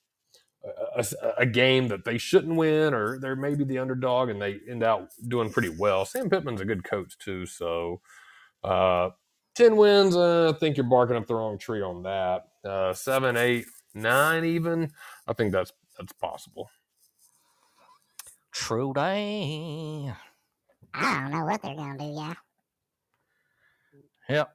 C: a, a- a game that they shouldn't win, or they're maybe the underdog and they end out doing pretty well. Sam Pittman's a good coach too, so uh, ten wins. Uh, I think you're barking up the wrong tree on that. Uh, seven, eight, nine, even. I think that's that's possible.
A: True day.
B: I don't know what they're gonna do, yeah.
A: Yep.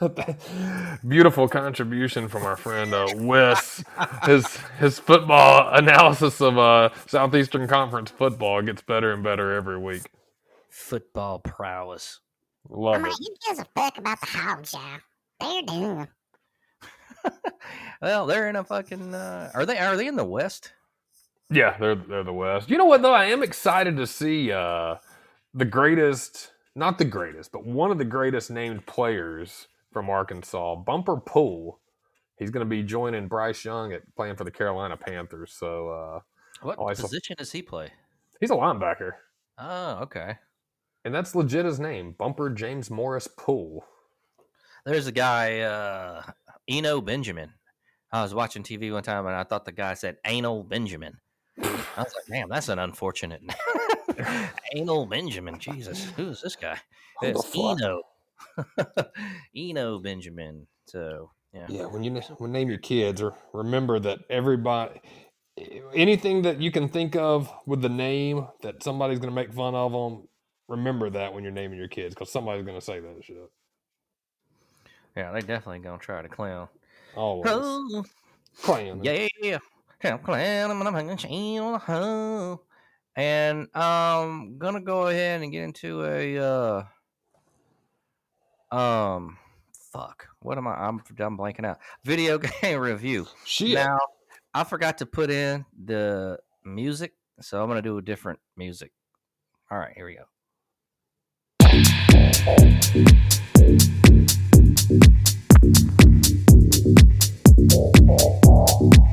C: Beautiful contribution from our friend uh, Wes. His his football analysis of uh, Southeastern Conference football gets better and better every week.
A: Football prowess.
C: Love
B: I'm
C: it.
B: like, who gives a fuck about the hogs, yeah? They're doing.
A: Well, they're in a fucking. Uh, are they? Are they in the West?
C: Yeah, they're they're the West. You know what though? I am excited to see uh, the greatest, not the greatest, but one of the greatest named players from Arkansas, Bumper Pool. He's going to be joining Bryce Young at playing for the Carolina Panthers. So uh,
A: What
C: Oh,
A: position does he play?
C: he's a linebacker,
A: Oh, okay.
C: and that's legit his name, Bumper James Morris Pool.
A: There's a guy, uh, Eno Benjamin. I was watching TV one time and I thought the guy said Anal Benjamin. I was like, man, that's an unfortunate name. Anal Benjamin. Jesus, who is this guy? It's? Eno. Eno Benjamin. So, yeah.
C: Yeah, when you when name your kids, or remember that everybody, anything that you can think of with the name that somebody's going to make fun of them, remember that when you're naming your kids, because somebody's going to say that shit.
A: Yeah, they definitely going to try to clown.
C: Always.
A: Oh,
C: Clan.
A: yeah. Clown. I'm gonna hang chain on the hoe. And I'm gonna go ahead and get into a uh um fuck. What am I I'm I'm blanking out. Video game review.
C: Shit.
A: Now I forgot to put in the music, so I'm gonna do a different music. All right, here we go.
E: Thank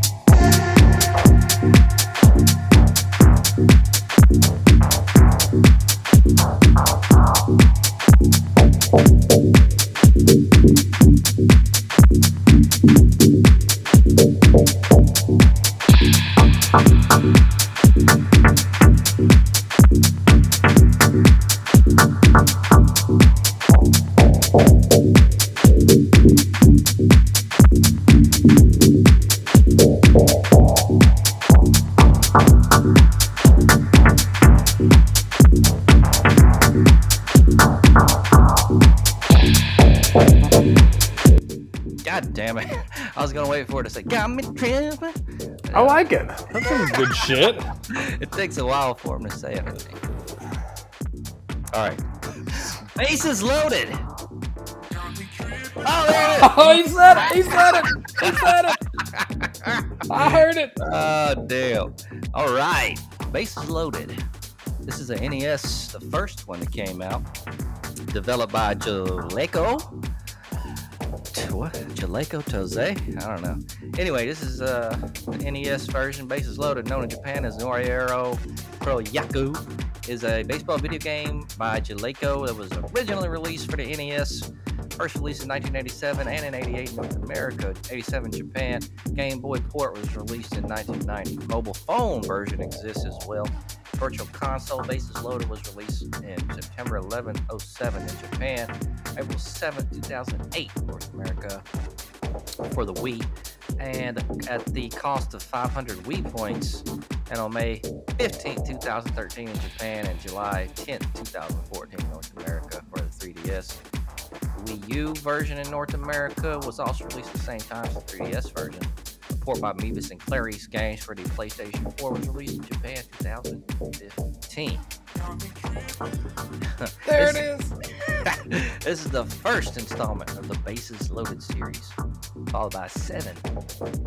C: I. That's some good shit.
A: It takes a while for him to say it. I think. All right. Bases loaded. Oh, there it is.
C: Oh, he said it. He said it. He said it. I heard it.
A: Oh, damn. All right. Bases loaded. This is a NES, the first one that came out, developed by Jaleco. What? Jaleco Toze? I don't know. Anyway, this is uh, the NES version. Bases loaded, known in Japan as Noriero Pro Yaku, is a baseball video game by Jaleco that was originally released for the NES. First released in 1987 and in 88 in North America, 87 Japan. Game Boy port was released in 1990. Mobile phone version exists as well. Virtual Console Bases Loaded was released in September 11, 07 in Japan, April 7, 2008 in North America for the Wii, and at the cost of 500 Wii points, and on May 15, 2013 in Japan, and July 10, 2014 in North America for the 3DS. The Wii U version in North America was also released at the same time as the 3DS version. Port by Meebus and Clarice Games for the PlayStation 4 was released in Japan 2015.
C: There it is.
A: this is the first installment of the Bases Loaded series, followed by seven,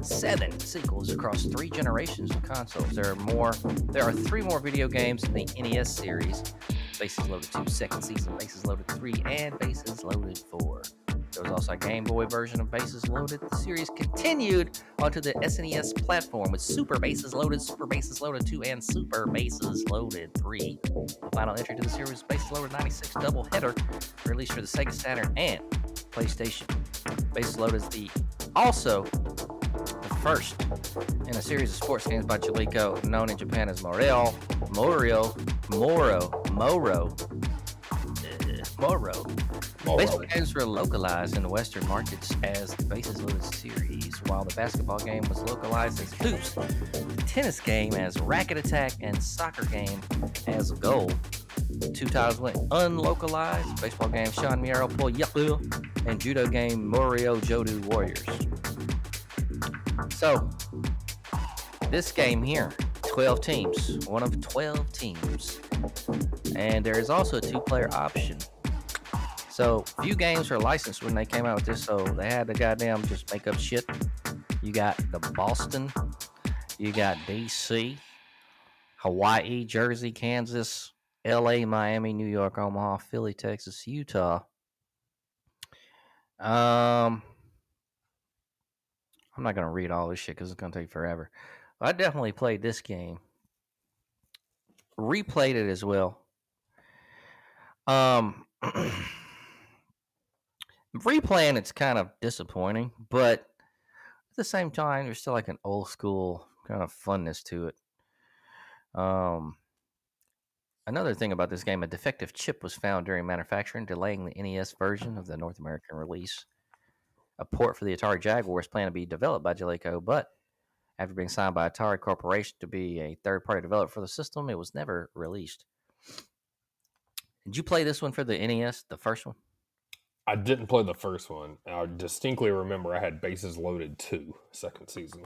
A: seven sequels across three generations of consoles. There are more. There are three more video games in the NES series: Bases Loaded 2, second season, Bases Loaded 3, and Bases Loaded 4. There was also a Game Boy version of Bases Loaded. The series continued onto the SNES platform with Super Bases Loaded, Super Bases Loaded 2, and Super Bases Loaded 3. The final entry to the series was Bases Loaded 96 Double Header, released for the Sega Saturn and PlayStation. Bases Loaded is the also first in a series of sports games by Jaleco, known in Japan as Morel, Morio, Moro, Moro, uh, Moro. Baseball games were localized in the Western markets as the Bases Loaded series, while the basketball game was localized as Hoops, the tennis game as Racket Attack, and soccer game as Goal. Two titles went unlocalized. Baseball game Sean Miero Yaku and judo game Morio Jodu Warriors. So, this game here, 12 teams, one of 12 teams. And there is also a two player option. So, few games were licensed when they came out with this, so they had to goddamn just make up shit. You got the Boston, you got DC, Hawaii, Jersey, Kansas, LA, Miami, New York, Omaha, Philly, Texas, Utah. Um, I'm not gonna read all this shit because it's gonna take forever. I definitely played this game, replayed it as well. Um, replaying it's kind of disappointing, but at the same time, there's still like an old school kind of funness to it. Um, Another thing about this game, a defective chip was found during manufacturing, delaying the NES version of the North American release. A port for the Atari Jaguar is planned to be developed by Jaleco, but after being signed by Atari Corporation to be a third party developer for the system, it was never released. Did you play this one for the NES, the first one?
C: I didn't play the first one. I distinctly remember I had Bases Loaded 2, second season.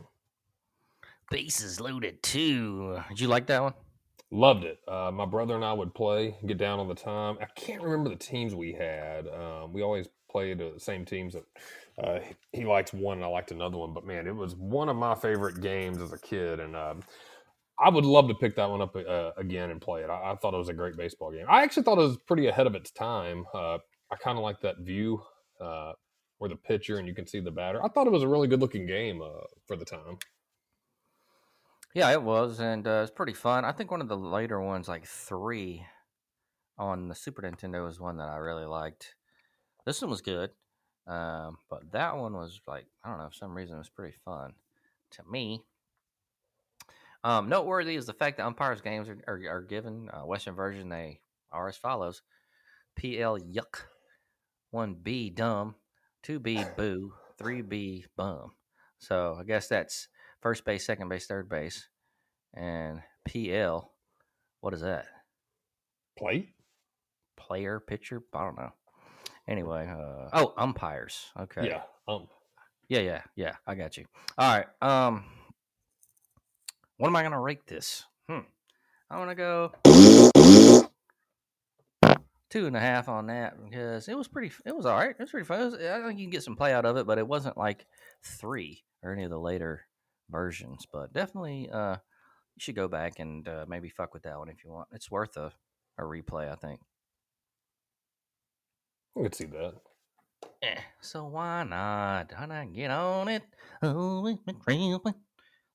A: Bases Loaded 2. Did you like that one?
C: Loved it. Uh, my brother and I would play, get down all the time. I can't remember the teams we had. Um, we always played uh, the same teams. That uh, he, liked one and I liked another one. But man, it was one of my favorite games as a kid, and um, I would love to pick that one up uh, again and play it. I, I thought it was a great baseball game. I actually thought it was pretty ahead of its time. Uh, I kind of like that view uh, where the pitcher and you can see the batter. I thought it was a really good looking game uh, for the time.
A: Yeah, it was, and uh, it's pretty fun. I think one of the later ones, like three, on the Super Nintendo, was one that I really liked. This one was good, um, but that one was like I don't know, for some reason it was pretty fun to me. Um, noteworthy is the fact that umpires' games are, are, are given uh, Western version. They are as follows: PL Yuck, one B Dumb, two B Boo, three B Bum. So I guess that's first base, second base, third base, and PL. What is that?
C: Play?
A: Player, pitcher? I don't know. Anyway, uh, oh, umpires. Okay.
C: Yeah. Um,
A: Yeah, yeah, yeah. I got you. All right. Um, what am I gonna rate this? Hmm. I want to go two and a half on that because it was pretty. It was all right. It was pretty fun. Was- I think you can get some play out of it, but it wasn't like three or any of the later versions. But definitely, uh, you should go back and uh, maybe fuck with that one if you want. It's worth a, a replay, I think.
C: I could see that.
A: Eh, so why not? Why not get on it? Oh, we've been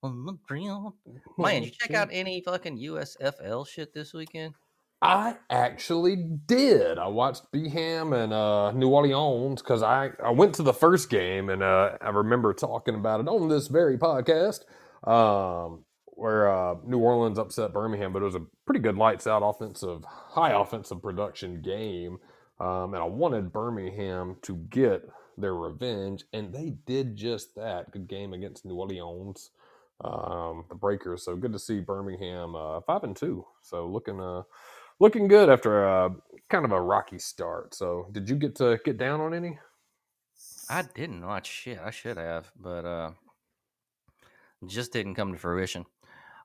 A: on the drill. Man, you check out any fucking USFL shit this weekend?
C: I actually did. I watched Beham and uh, New Orleans because I, I went to the first game and uh, I remember talking about it on this very podcast um, where uh, New Orleans upset Birmingham, but it was a pretty good lights out offensive, high offensive production game. Um, and I wanted Birmingham to get their revenge, and they did just that. Good game against New Orleans, um, the Breakers. So good to see Birmingham uh, five and two. So looking uh, looking good after a kind of a rocky start. So did you get to get down on any?
A: I didn't watch shit. I should have, but uh, just didn't come to fruition.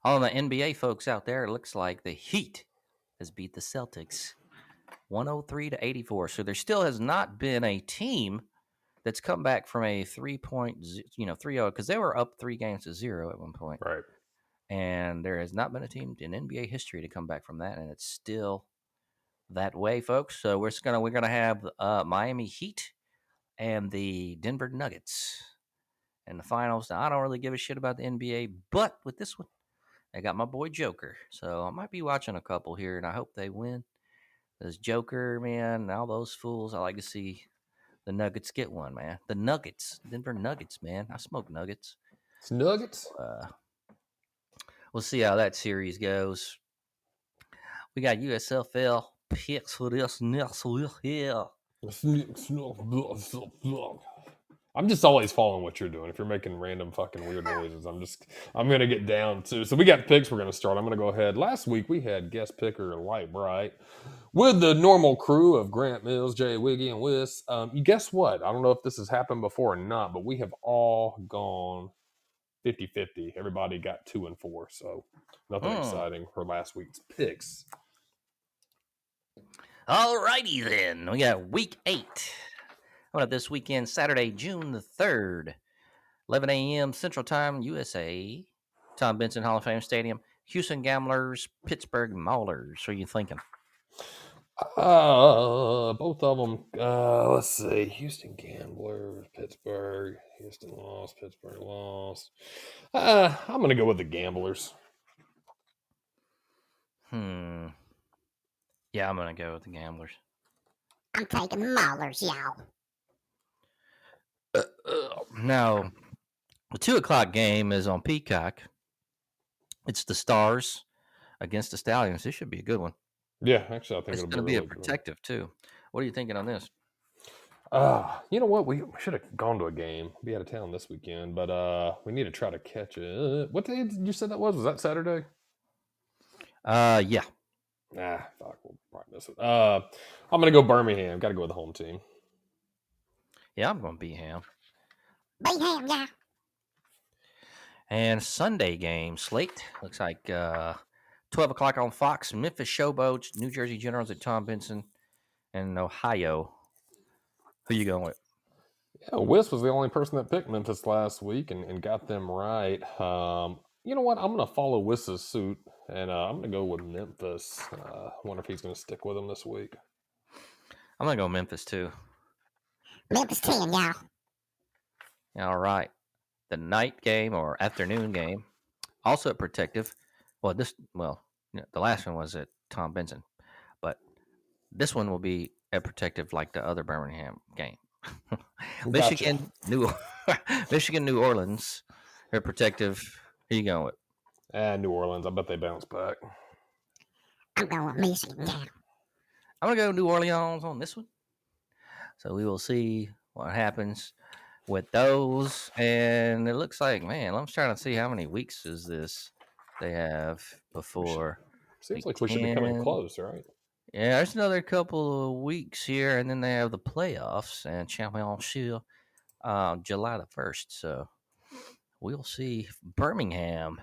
A: All the NBA folks out there, it looks like the Heat has beat the Celtics 103 to 84. So there still has not been a team that's come back from a three point, you know, 3 0, because they were up three games to zero at one point.
C: Right.
A: And there has not been a team in NBA history to come back from that. And it's still that way, folks. So we're just gonna we're gonna have uh, Miami Heat and the Denver Nuggets in the finals. Now I don't really give a shit about the NBA, but with this one, I got my boy Joker. So I might be watching a couple here, and I hope they win. This Joker, man, and all those fools. I like to see the Nuggets get one, man. The Nuggets, Denver Nuggets, man. I smoke Nuggets.
C: It's Nuggets.
A: Uh, we'll see how that series goes. We got USFL picks for this next week here.
C: I'm just always following what you're doing. If you're making random fucking weird noises, I'm just I'm gonna get down to. So we got picks. We're gonna start. I'm gonna go ahead. Last week we had guest picker Light Bright with the normal crew of Grant Mills, Jay Wiggy, and Whis. Um, you guess what? I don't know if this has happened before or not, but we have all gone 50-50. Everybody got two and four, so nothing
A: Hmm.
C: exciting for last week's picks.
A: All righty then. We got week eight. Coming up this weekend, Saturday, June the 3rd, 11 a.m. Central Time, USA. Tom Benson Hall of Fame Stadium. Houston Gamblers, Pittsburgh Maulers. What are you thinking?
C: Uh, both of them. Uh, let's see. Houston Gamblers, Pittsburgh. Houston lost. Pittsburgh lost. Uh, I'm gonna go with the Gamblers.
A: Hmm. Yeah, I'm going to go with the Gamblers.
B: I'm taking the Maulers, y'all.
A: Now, the two o'clock game is on Peacock. It's the Stars against the Stallions. This should be a good one.
C: Yeah, actually, I think
A: It's
C: it'll
A: going to
C: be,
A: be a
C: really good
A: protective too. What are you thinking on this?
C: Uh, you know what? We should have gone to a game. Be out of town this weekend, but uh, we need to try to catch it. What day did you say that was? Was that Saturday?
A: Uh, yeah.
C: Nah, fuck, we'll probably miss it. Uh, I'm gonna go Birmingham. Got to go with the home team.
A: Yeah, I'm going to be ham.
B: Be ham, y'all.
A: And Sunday game slate looks like uh, 12 o'clock on Fox. Memphis Showboats, New Jersey Generals at Tom Benson, and Ohio. Who you going with?
C: Yeah, Whis was the only person that picked Memphis last week and, and got them right. Um, you know what? I'm going to follow Whis's suit, and uh, I'm going to go with Memphis. Uh, wonder if he's going to stick with them this week.
A: I'm going to go Memphis too.
B: Memphis 10, y'all.
A: All right. The night game or afternoon game, also at Protective. Well, this, well, you know, the last one was at Tom Benson, but this one will be at Protective like the other Birmingham game. Michigan, New Michigan, New Orleans, at Protective. Who you going with?
C: And New Orleans, I bet they bounce back.
B: I'm going with Michigan, y'all.
A: I'm gonna go New Orleans on this one. So we will see what happens with those. And it looks like, man, I'm trying to see how many weeks is this they have before.
C: Seems like we should be coming close, right?
A: Yeah, there's another couple of weeks here, and then they have the playoffs and championship uh, July the 1st. So we'll see if Birmingham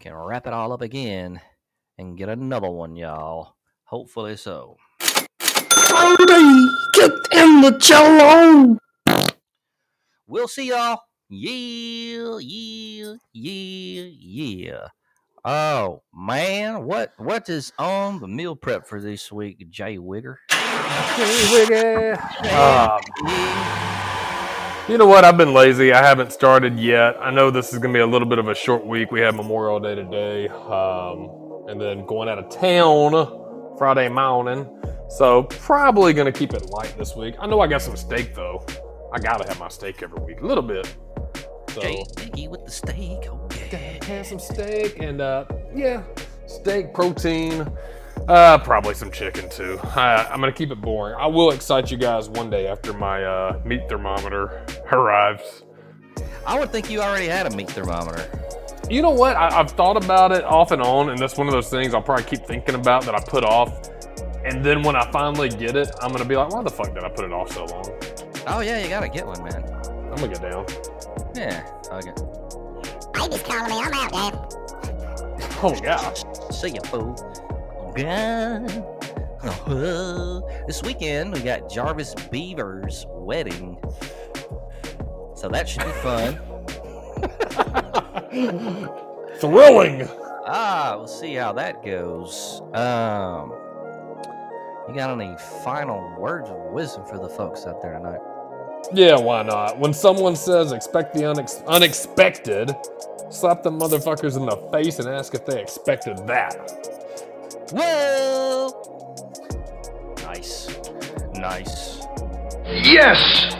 A: can wrap it all up again and get another one, y'all. Hopefully so.
F: Cody, get in the cello.
A: We'll see y'all. Yeah, yeah, yeah, yeah. Oh man, what what is on the meal prep for this week, Jay Wiggy?
C: Um, you know what? I've been lazy. I haven't started yet. I know this is going to be a little bit of a short week. We have Memorial Day today, um, and then going out of town Friday morning. So probably to keep it light this week. I know I got some steak though. I gotta have my steak every week, a little bit. So
A: Jay Diggy with the steak. Oh yeah.
C: have some steak and uh, yeah, steak protein. Uh, probably some chicken too. I, I'm gonna keep it boring. I will excite you guys one day after my uh, meat thermometer arrives.
A: I would think you already had a meat thermometer.
C: You know what? I, I've thought about it off and on, and that's one of those things I'll probably keep thinking about that I put off. And then when I finally get it, I'm gonna be like, why the fuck did I put it off so long?
A: Oh yeah, you gotta get one, man.
C: I'm gonna get down.
A: Yeah. Okay.
B: Baby's calling me. I'm out, Dad.
C: Oh yeah.
A: See ya, fool. God. Oh, This weekend we got Jarvis Beaver's wedding, so that should be fun.
C: Thrilling.
A: Ah, we'll see how that goes. Um, you got any final words of wisdom for the folks out there tonight?
C: Yeah, why not? When someone says expect the unex- unexpected, slap the motherfuckers in the face and ask if they expected that.
A: Whoa! Nice, nice.
E: Yes!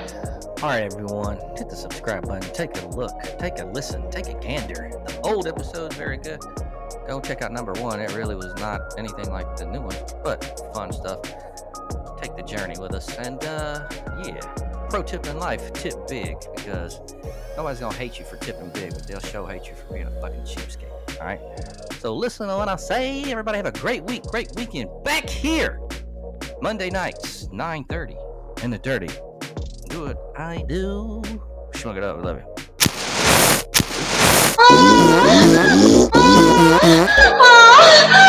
A: All right, everyone, hit the subscribe button. Take a look, take a listen, take a gander. The old episode's very good. Go check out number one. It really was not anything like the new one, but fun stuff. Take the journey with us, and uh, yeah. Pro tip in life: tip big because nobody's gonna hate you for tipping big, but they'll show hate you for being a fucking cheapskate. All right. So listen to what I say. Everybody have a great week, great weekend. Back here, Monday nights, 9:30, in the dirty do what I do. Shrunk it up. Love you.
E: Thank